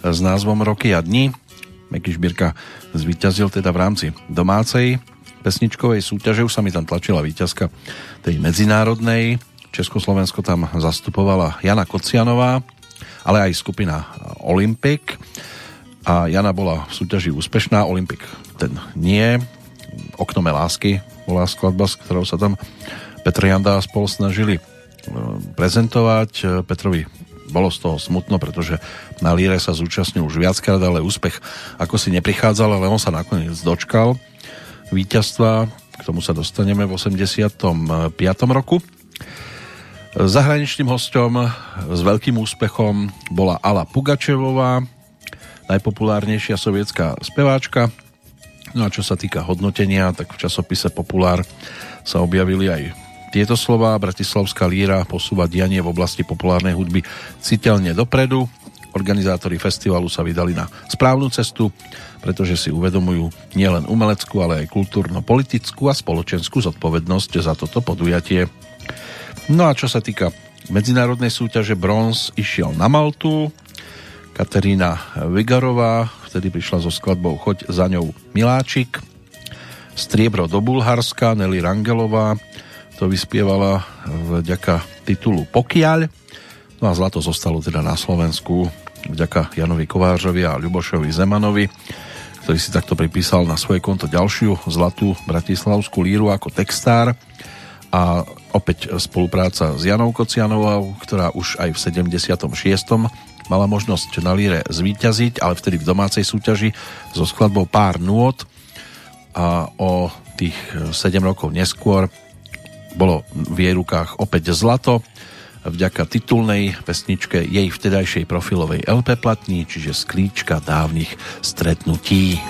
s názvom Roky a dni. Meky Šbírka zvíťazil teda v rámci domácej pesničkovej súťaže. Už sa mi tam tlačila víťazka tej medzinárodnej. Československo tam zastupovala Jana Kocianová, ale aj skupina Olympic. A Jana bola v súťaži úspešná, Olympic ten nie. Oknome lásky bola skladba, s ktorou sa tam Petr Janda a spol snažili e, prezentovať. E, Petrovi bolo z toho smutno, pretože na líre sa zúčastnil už viackrát, ale úspech ako si neprichádzal, ale on sa nakoniec dočkal víťazstva. K tomu sa dostaneme v 85. roku. Zahraničným hostom s veľkým úspechom bola Ala Pugačevová, najpopulárnejšia sovietská speváčka. No a čo sa týka hodnotenia, tak v časopise Populár sa objavili aj tieto slova. Bratislavská líra posúva dianie v oblasti populárnej hudby citeľne dopredu. Organizátori festivalu sa vydali na správnu cestu, pretože si uvedomujú nielen umeleckú, ale aj kultúrno-politickú a spoločenskú zodpovednosť za toto podujatie. No a čo sa týka medzinárodnej súťaže, bronz išiel na Maltu. Katerína Vigarová vtedy prišla so skladbou Choď za ňou Miláčik. Striebro do Bulharska, Nelly Rangelová to vyspievala vďaka titulu Pokiaľ. No a zlato zostalo teda na Slovensku vďaka Janovi Kovářovi a Ľubošovi Zemanovi, ktorý si takto pripísal na svoje konto ďalšiu zlatú bratislavskú líru ako textár a opäť spolupráca s Janou Kocianovou, ktorá už aj v 76. mala možnosť na líre zvíťaziť, ale vtedy v domácej súťaži so skladbou Pár nôd a o tých 7 rokov neskôr bolo v jej rukách opäť zlato vďaka titulnej pesničke jej vtedajšej profilovej LP platní, čiže sklíčka dávnych stretnutí.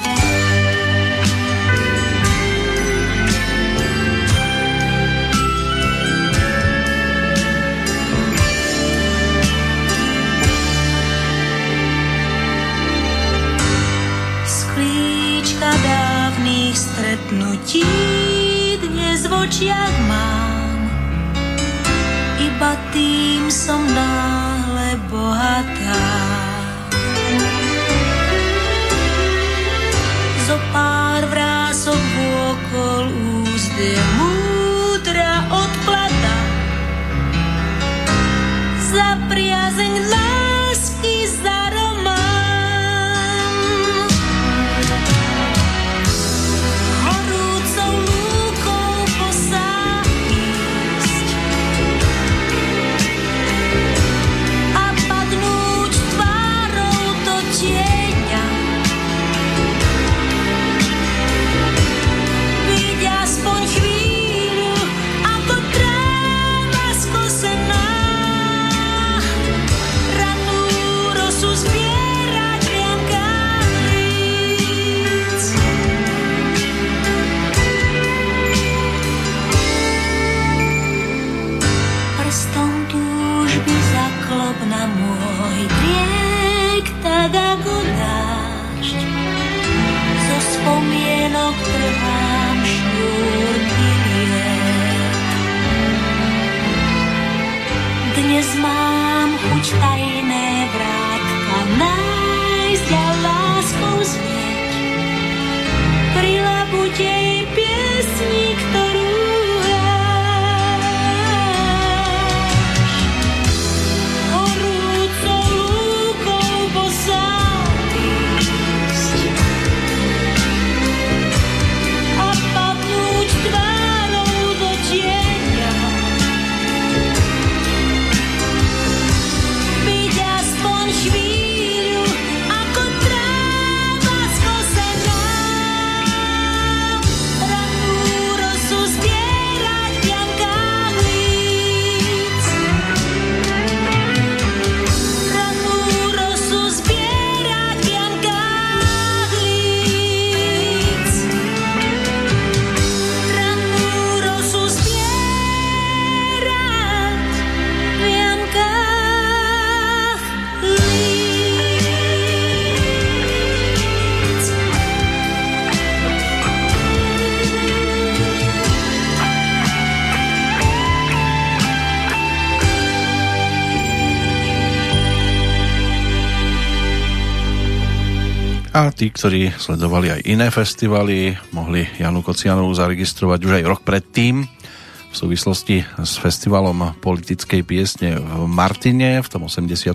A tí, ktorí sledovali aj iné festivaly, mohli Janu Kocianovú zaregistrovať už aj rok predtým v súvislosti s festivalom politickej piesne v Martine v tom 82.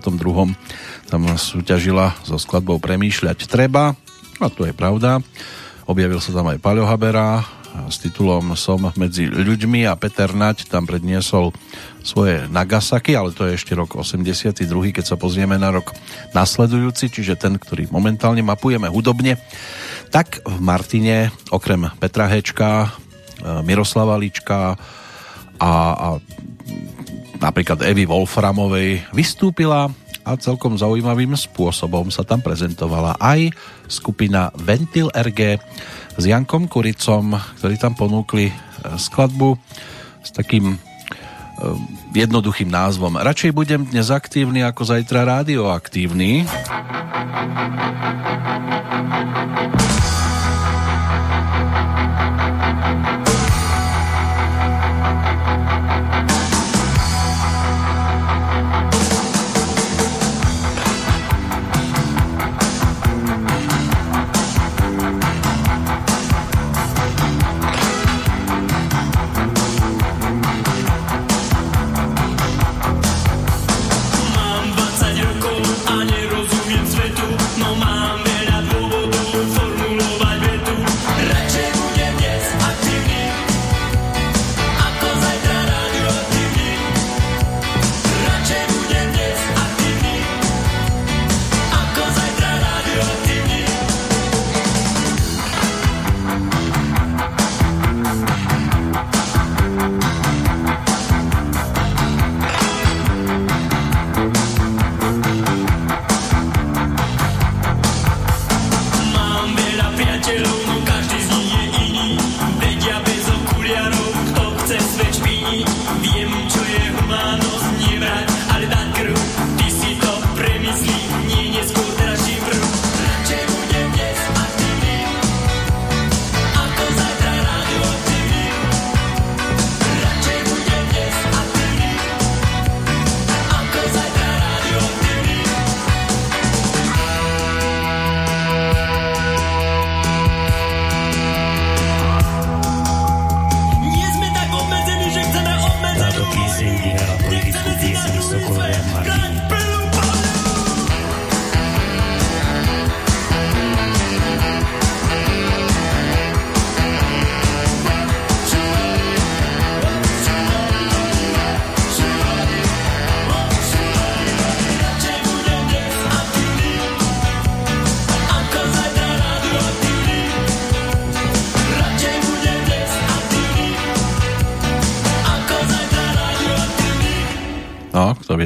Tam súťažila so skladbou Premýšľať treba. A to je pravda. Objavil sa tam aj Paľo Habera s titulom Som medzi ľuďmi a Peter Nať tam predniesol svoje Nagasaki, ale to je ešte rok 82, keď sa pozrieme na rok nasledujúci, čiže ten, ktorý momentálne mapujeme hudobne. Tak v Martine okrem Petra Hečka, e, Miroslava Lička a, a napríklad Evy Wolframovej vystúpila a celkom zaujímavým spôsobom sa tam prezentovala aj skupina Ventil RG s Jankom Kuricom, ktorí tam ponúkli e, skladbu s takým jednoduchým názvom. Radšej budem dnes aktívny ako zajtra radioaktívny.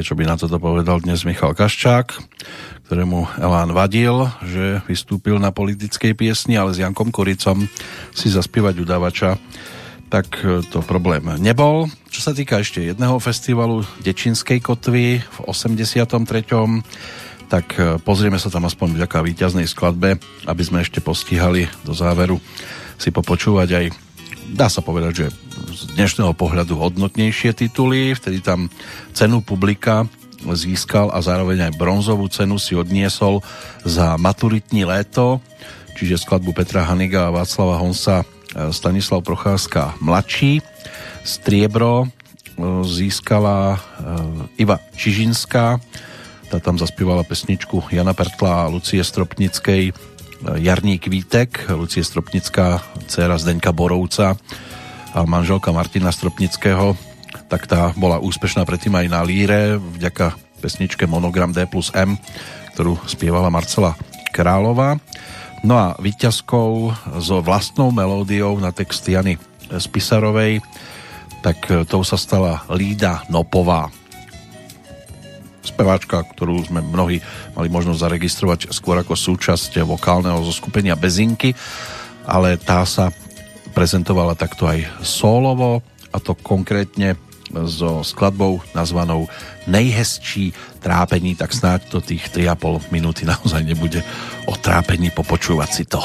Čo by na toto povedal dnes Michal Kaščák, ktorému Elán vadil, že vystúpil na politickej piesni, ale s Jankom Kuricom si zaspievať udávača, tak e, to problém nebol. Čo sa týka ešte jedného festivalu Dečinskej kotvy v 83 tak e, pozrieme sa tam aspoň vďaka víťaznej skladbe, aby sme ešte postihali do záveru si popočúvať aj dá sa povedať, že dnešného pohľadu hodnotnejšie tituly, vtedy tam cenu publika získal a zároveň aj bronzovú cenu si odniesol za maturitní léto, čiže skladbu Petra Haniga a Václava Honsa Stanislav Procházka mladší. Striebro e, získala e, Iva Čižinská, tá tam zaspievala pesničku Jana Pertla a Lucie Stropnickej Jarní Kvítek, Lucie Stropnická, dcera Zdeňka Borovca manželka Martina Stropnického, tak tá bola úspešná predtým aj na líre vďaka pesničke Monogram D plus M, ktorú spievala Marcela Králová. No a výťazkou so vlastnou melódiou na text Jany Spisarovej, tak tou sa stala Lída Nopová speváčka, ktorú sme mnohí mali možnosť zaregistrovať skôr ako súčasť vokálneho zoskupenia Bezinky, ale tá sa prezentovala takto aj solovo a to konkrétne so skladbou nazvanou Nejhezčí trápení, tak snáď to tých 3,5 minúty naozaj nebude o trápení, popočúvať si to.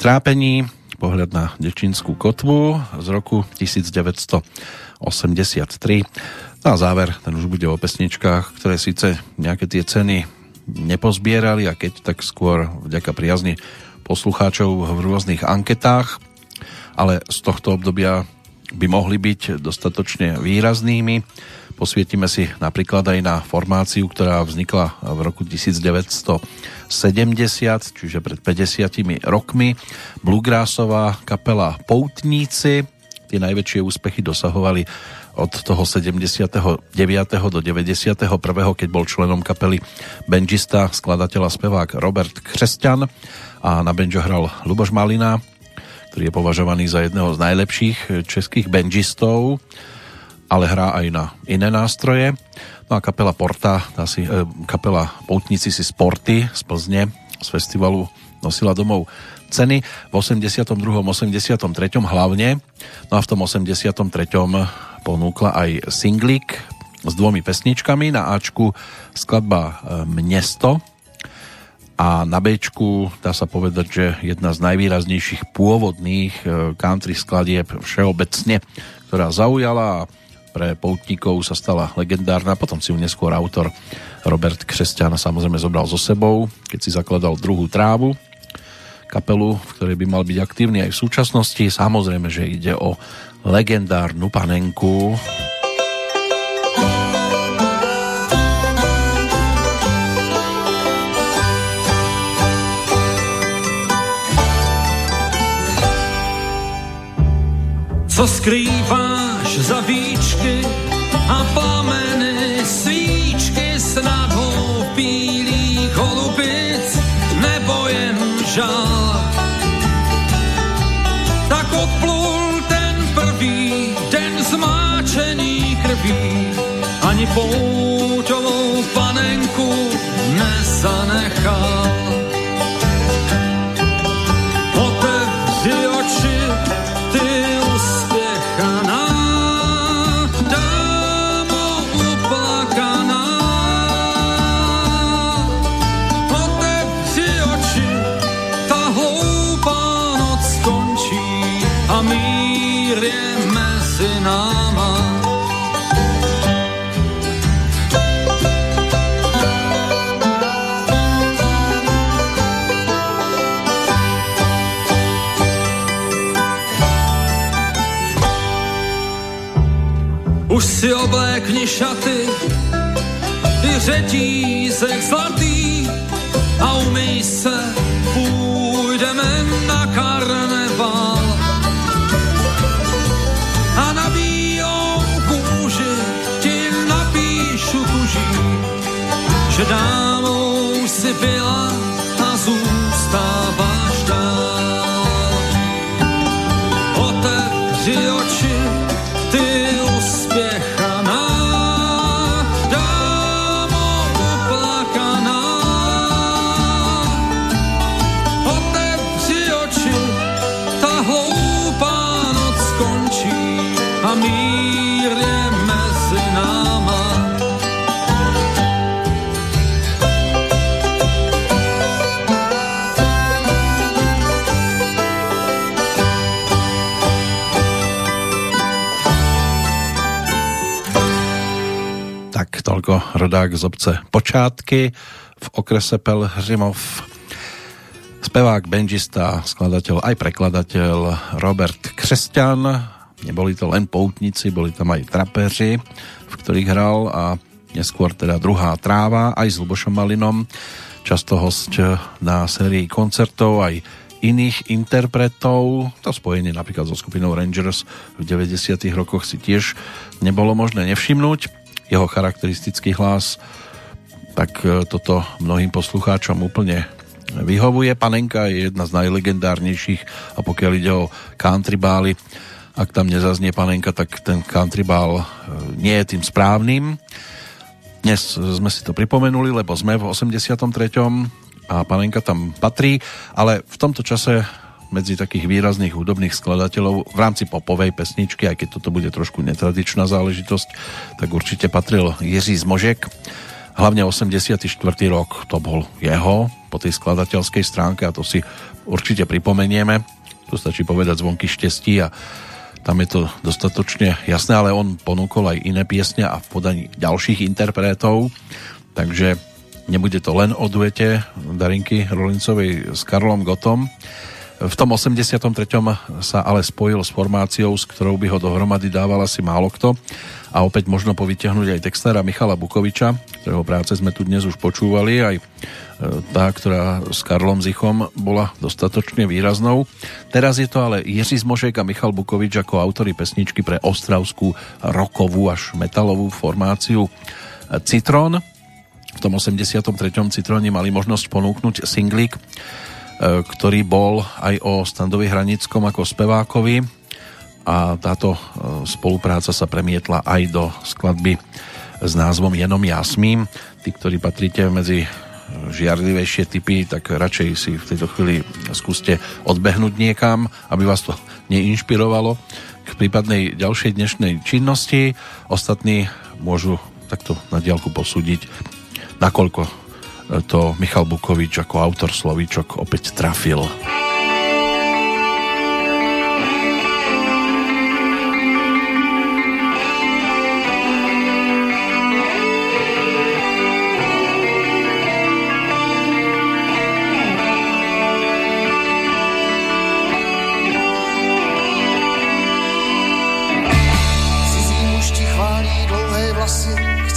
Trápení, pohľad na Dečinskú kotvu z roku 1983. Na záver, ten už bude o pesničkách, ktoré síce nejaké tie ceny nepozbierali a keď tak skôr vďaka priazni poslucháčov v rôznych anketách, ale z tohto obdobia by mohli byť dostatočne výraznými. Posvietime si napríklad aj na formáciu, ktorá vznikla v roku 1900 70, čiže pred 50 rokmi. Bluegrassová kapela Poutníci, tie najväčšie úspechy dosahovali od toho 79. do 91. keď bol členom kapely benžista, skladateľ a spevák Robert Křesťan a na benžo hral Luboš Malina, ktorý je považovaný za jedného z najlepších českých benžistov, ale hrá aj na iné nástroje. No a kapela Porta, tá si, e, kapela Poutníci si sporty z Plzne z festivalu nosila domov ceny v 82. 83. hlavne. No a v tom 83. ponúkla aj singlik s dvomi pesničkami. Na Ačku skladba e, Mnesto a na Bčku dá sa povedať, že jedna z najvýraznejších pôvodných e, country skladieb všeobecne, ktorá zaujala a pre poutníkov sa stala legendárna, potom si ju neskôr autor Robert Křesťan samozrejme zobral so sebou, keď si zakladal druhú trávu, kapelu, v ktorej by mal byť aktívny aj v súčasnosti. Samozrejme, že ide o legendárnu panenku. Co skrýváš za krví, ani pouťovou panenku nezanechal. Už si oblékni šaty, i řetízek zlatý a umyj se, půjdeme na karneval. A na bílou kůži ti napíšu tuží, že dámou si byla Toľko rodák z obce Počátky v okrese Pelhřimov. Spevák, benžista, skladateľ aj prekladateľ Robert Křesťan. Neboli to len poutníci, boli tam aj trapeři, v ktorých hral a neskôr teda druhá tráva aj s Lubošom Malinom. Často host na sérii koncertov aj iných interpretov. To spojenie napríklad so skupinou Rangers v 90. rokoch si tiež nebolo možné nevšimnúť. Jeho charakteristický hlas tak e, toto mnohým poslucháčom úplne vyhovuje. Panenka je jedna z najlegendárnejších a pokiaľ ide o country bály, ak tam nezaznie panenka, tak ten country bál e, nie je tým správnym. Dnes sme si to pripomenuli, lebo sme v 83. a panenka tam patrí, ale v tomto čase medzi takých výrazných hudobných skladateľov v rámci popovej pesničky, aj keď toto bude trošku netradičná záležitosť, tak určite patril Jiří Zmožek. Hlavne 84. rok to bol jeho po tej skladateľskej stránke a to si určite pripomenieme. Tu stačí povedať zvonky štestí a tam je to dostatočne jasné, ale on ponúkol aj iné piesne a v podaní ďalších interpretov, takže nebude to len o duete Darinky Rolincovej s Karlom Gotom. V tom 83. sa ale spojil s formáciou, s ktorou by ho dohromady dával asi málo kto. A opäť možno povytiahnuť aj textára Michala Bukoviča, ktorého práce sme tu dnes už počúvali, aj e, tá, ktorá s Karlom Zichom bola dostatočne výraznou. Teraz je to ale Jiří Zmošek a Michal Bukovič ako autory pesničky pre ostravskú rokovú až metalovú formáciu Citron. V tom 83. Citróne mali možnosť ponúknuť singlík E, ktorý bol aj o Standovi Hranickom ako spevákovi a táto e, spolupráca sa premietla aj do skladby s názvom Jenom ja smím. Tí, ktorí patríte medzi žiarlivejšie typy, tak radšej si v tejto chvíli skúste odbehnúť niekam, aby vás to neinšpirovalo k prípadnej ďalšej dnešnej činnosti. Ostatní môžu takto na diálku posúdiť, nakoľko to Michal Bukovič ako autor slovíčok opäť trafil.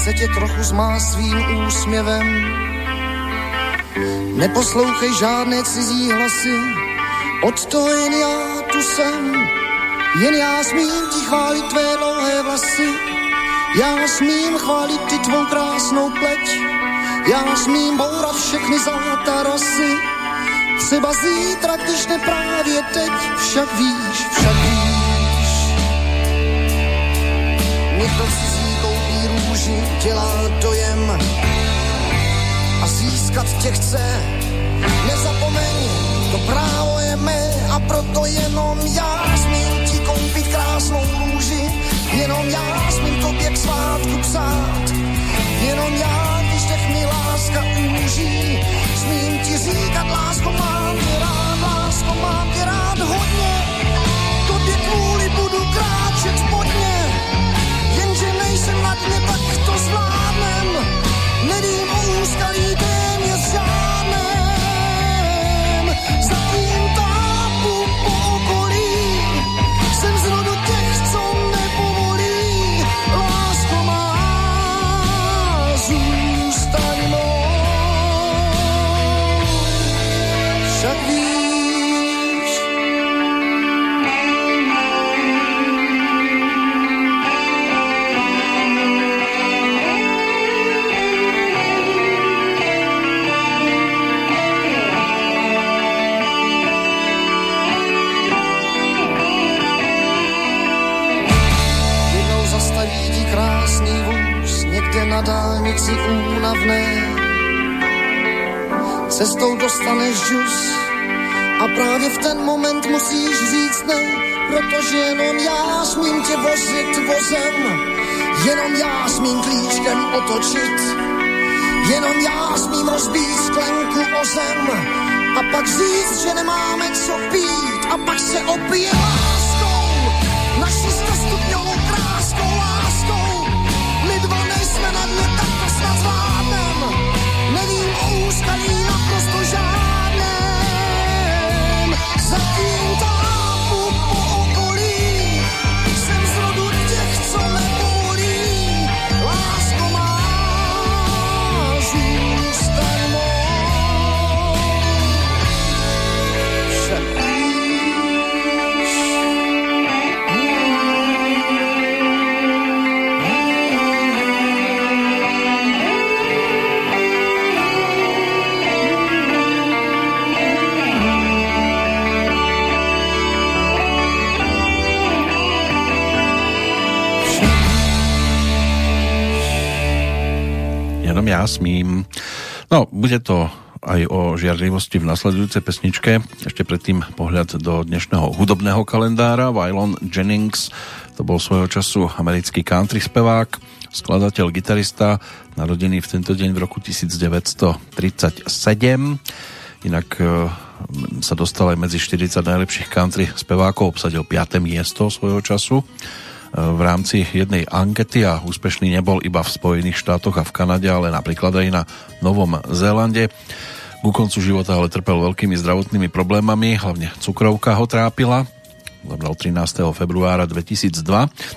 Chce tě trochu zmást svým úsměvem. Neposlouchej žádné cizí hlasy, od toho jen já tu jsem. Jen já smím ti chválit tvé dlouhé vlasy, já smím chválit ty tvou krásnou pleť, já smím bourat všechny zlata rosy. Třeba zítra, když ne právě teď, však víš, však víš. Někdo cizí koupí růži, dělá dojem získat tě chce. Nezapomeň, to právo je mé a proto jenom já smím ti koupit krásnou růži. Jenom já smím tobě k svátku psát. Jenom já, když těch mi láska úží, smím ti říkat, lásko, mám tě rád, lásko, mám tě rád hodně. Tobě kvůli budu kráčet spodně, jenže nejsem na dně, tak to zvládnem. Nevím o úskalí zem a pak říct, že nemáme co pít a pak se opije Jenom ja smím. No, bude to aj o žiarlivosti v nasledujúcej pesničke. Ešte predtým pohľad do dnešného hudobného kalendára. Waylon Jennings, to bol svojho času americký country spevák, skladateľ, gitarista, narodený v tento deň v roku 1937. Inak e, sa dostal aj medzi 40 najlepších country spevákov, obsadil 5. miesto svojho času v rámci jednej ankety a úspešný nebol iba v Spojených štátoch a v Kanade, ale napríklad aj na Novom Zélande. Ku koncu života ale trpel veľkými zdravotnými problémami, hlavne cukrovka ho trápila. Zomrel 13. februára 2002.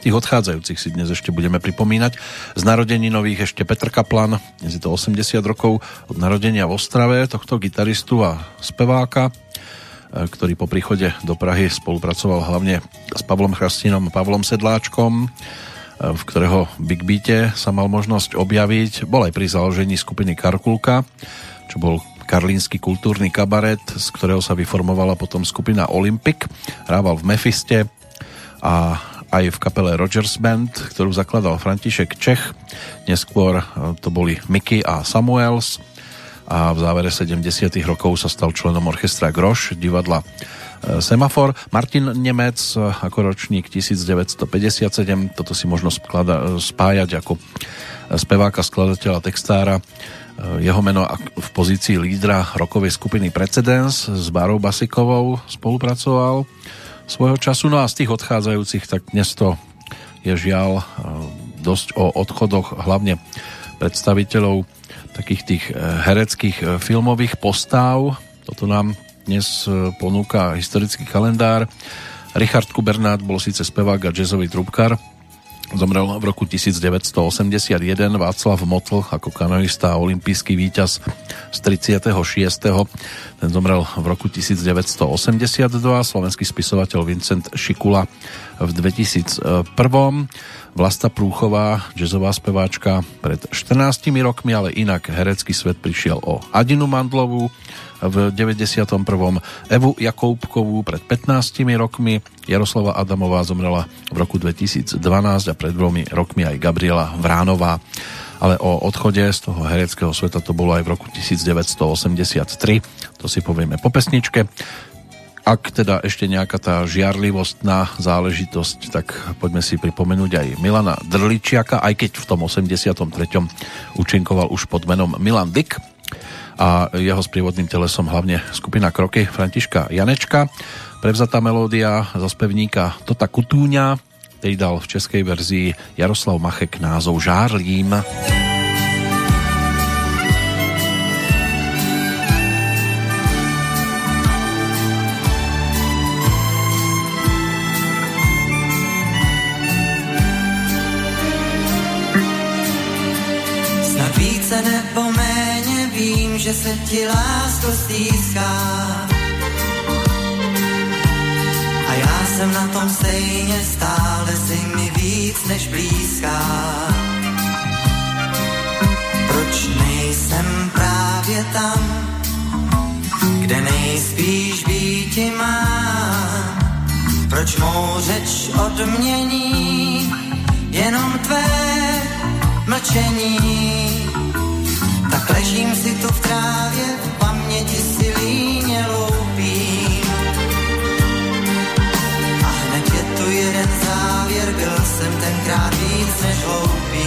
Tých odchádzajúcich si dnes ešte budeme pripomínať. Z narodení nových ešte Petr Kaplan, dnes je to 80 rokov od narodenia v Ostrave, tohto gitaristu a speváka, ktorý po príchode do Prahy spolupracoval hlavne s Pavlom Chrastinom Pavlom Sedláčkom, e, v ktorého Big Beate sa mal možnosť objaviť. Bol aj pri založení skupiny Karkulka, čo bol karlínsky kultúrny kabaret, z ktorého sa vyformovala potom skupina Olympic. Hrával v Mefiste a aj v kapele Rogers Band, ktorú zakladal František Čech. Neskôr e, to boli Mickey a Samuels a v závere 70 rokov sa stal členom orchestra Groš, divadla e, Semafor. Martin Nemec e, ako ročník 1957, toto si možno sklada, spájať ako speváka, skladateľa, textára jeho meno v pozícii lídra rokovej skupiny Precedence s Barou Basikovou spolupracoval svojho času. No a z tých odchádzajúcich, tak dnes to je žiaľ dosť o odchodoch hlavne predstaviteľov takých tých e, hereckých e, filmových postáv. Toto nám dnes e, ponúka historický kalendár. Richard Kubernát bol síce spevák a jazzový trubkar, Zomrel v roku 1981 Václav Motl ako kanoista a olimpijský víťaz z 36. Ten zomrel v roku 1982. Slovenský spisovateľ Vincent Šikula v 2001. Vlasta Prúchová, jazzová speváčka pred 14 rokmi, ale inak herecký svet prišiel o Adinu Mandlovú, v 91. Evu Jakoubkovú pred 15 rokmi, Jaroslava Adamová zomrela v roku 2012 a pred dvomi rokmi aj Gabriela Vránová. Ale o odchode z toho hereckého sveta to bolo aj v roku 1983. To si povieme po pesničke. Ak teda ešte nejaká tá žiarlivostná záležitosť, tak poďme si pripomenúť aj Milana Drličiaka, aj keď v tom 83. účinkoval už pod menom Milan Dick a jeho sprievodným telesom hlavne skupina Kroky Františka Janečka. Prevzatá melódia zo spevníka Tota Kutúňa, tej dal v českej verzii Jaroslav Machek názov Žárlím. Žárlím. Že se ti lásko stýská. A já jsem na tom stejně, stále si mi víc než blízká. Proč nejsem právě tam, kde nejspíš být má? Proč mou řeč odmění jenom tvé mlčení? Ležím si tu v trávě, v paměti si líně loupím. A hned je tu jeden závěr, byl jsem tenkrát víc než hloupý.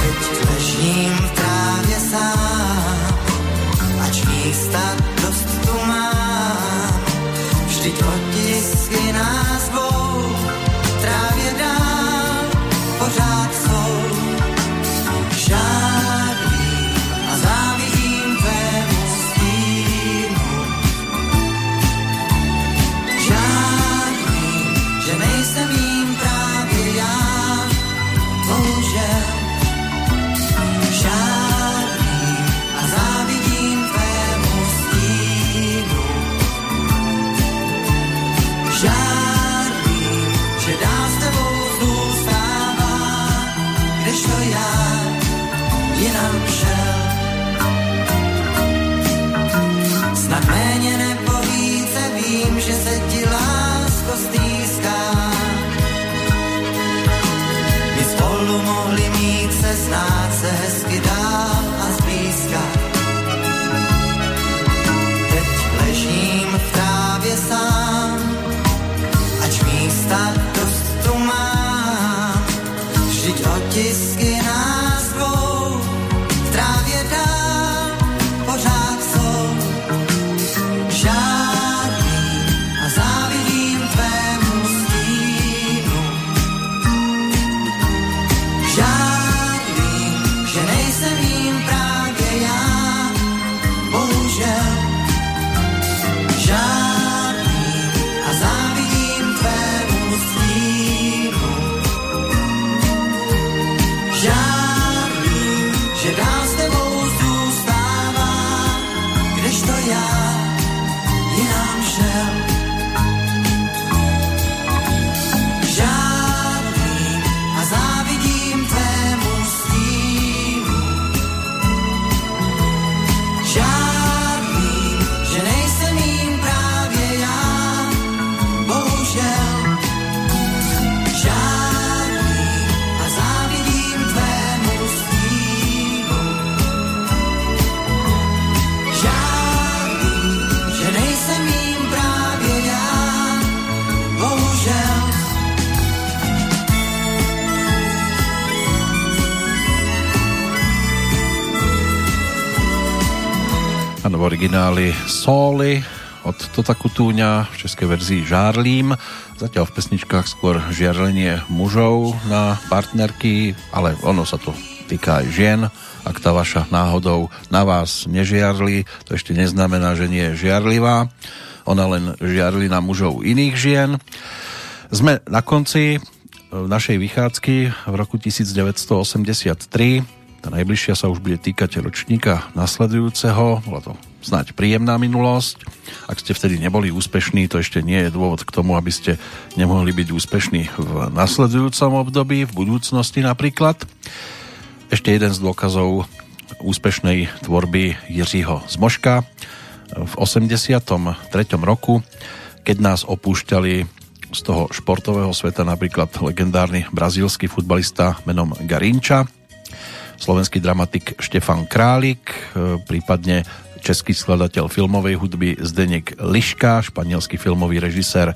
Teď ležím v trávě sám, ač místa dost tu mám. Vždyť otisky nás dvou origináli Soli od Tota Kutúňa, v českej verzii Žárlím. Zatiaľ v pesničkách skôr žiarlenie mužov na partnerky, ale ono sa to týka aj žien. Ak tá vaša náhodou na vás nežiarli, to ešte neznamená, že nie je žiarlivá. Ona len žiarli na mužov iných žien. Sme na konci našej vychádzky v roku 1983 tá najbližšia sa už bude týkať ročníka nasledujúceho. Bola to snáď príjemná minulosť. Ak ste vtedy neboli úspešní, to ešte nie je dôvod k tomu, aby ste nemohli byť úspešní v nasledujúcom období, v budúcnosti napríklad. Ešte jeden z dôkazov úspešnej tvorby Jiřího Zmoška v 83. roku, keď nás opúšťali z toho športového sveta napríklad legendárny brazílsky futbalista menom Garinča, slovenský dramatik Štefan Králik, e, prípadne český skladateľ filmovej hudby Zdeněk Liška, španielský filmový režisér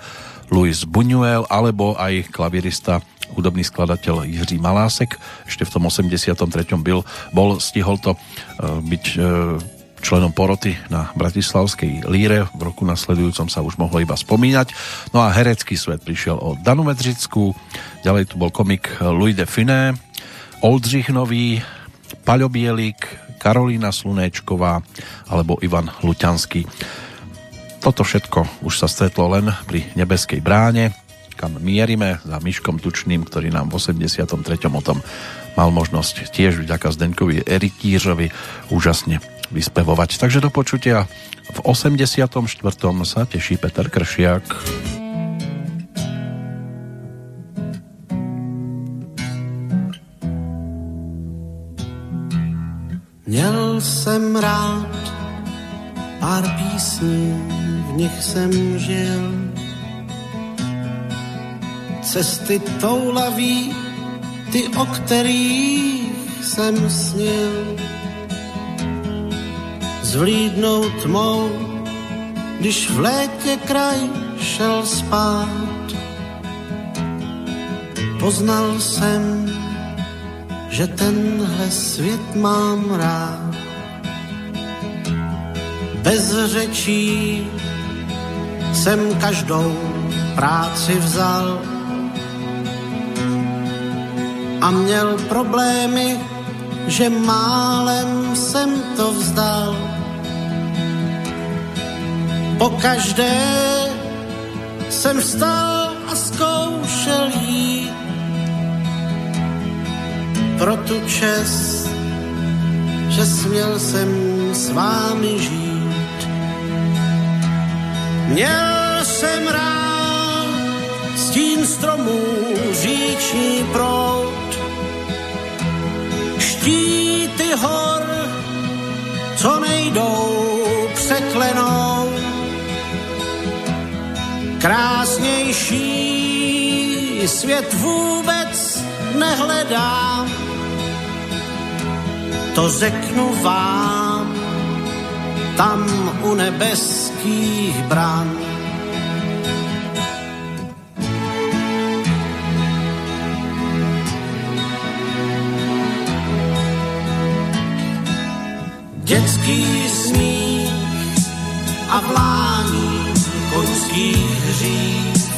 Luis Buñuel alebo aj klavirista hudobný skladateľ Jiří Malásek. Ešte v tom 83. byl, bol, stihol to e, byť e, členom poroty na Bratislavskej líre. V roku nasledujúcom sa už mohlo iba spomínať. No a herecký svet prišiel o Danu Medřicku, ďalej tu bol komik Louis de Finé, Oldřich Nový, Paľo Bielik, Karolína Slunéčková alebo Ivan Luťanský. Toto všetko už sa stretlo len pri nebeskej bráne, kam mierime za Myškom Tučným, ktorý nám v 83. o tom mal možnosť tiež vďaka Zdenkovi Eritířovi úžasne vyspevovať. Takže do počutia v 84. sa teší Peter Kršiak. Měl jsem rád pár písní, v nich jsem žil. Cesty toulaví, ty, o kterých jsem snil. Zvlídnou tmou, když v létě kraj šel spát. Poznal jsem že tenhle svět mám rád. Bez řečí jsem každou práci vzal a měl problémy, že málem jsem to vzdal. Po každé jsem vstal a zkoušel jít pro tu čest, že směl jsem s vámi žít. Měl jsem rád stín stromů, říční prout, štíty hor, co nejdou překlenou. Krásnější svět vůbec nehledám to řeknu vám tam u nebeských bran. Dětský smích a vlání koňských hřích.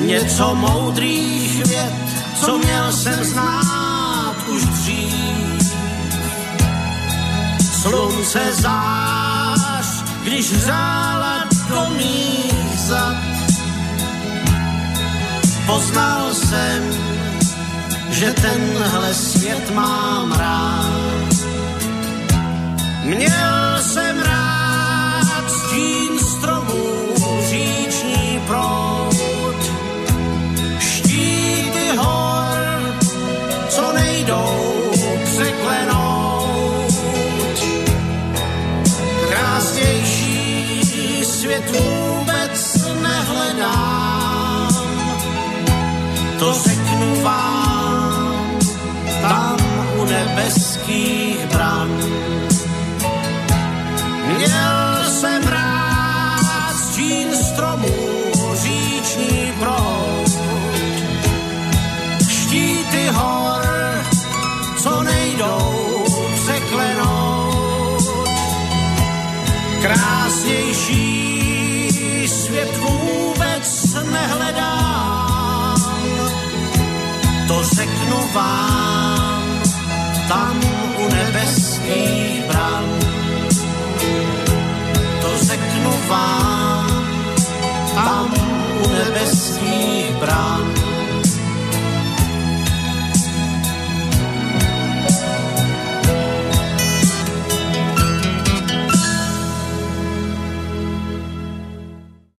Něco moudrých věd, co měl jsem znát už dřív. Slunce zář, když hřála do mých zad. Poznal jsem, že tenhle svět mám rád. Měl jsem rád svět vůbec nehledám, to řeknu vám tam u nebeských bran. Měl nehledám. To řeknu vám tam u nebeských bran. To řeknu vám tam u nebeských bran.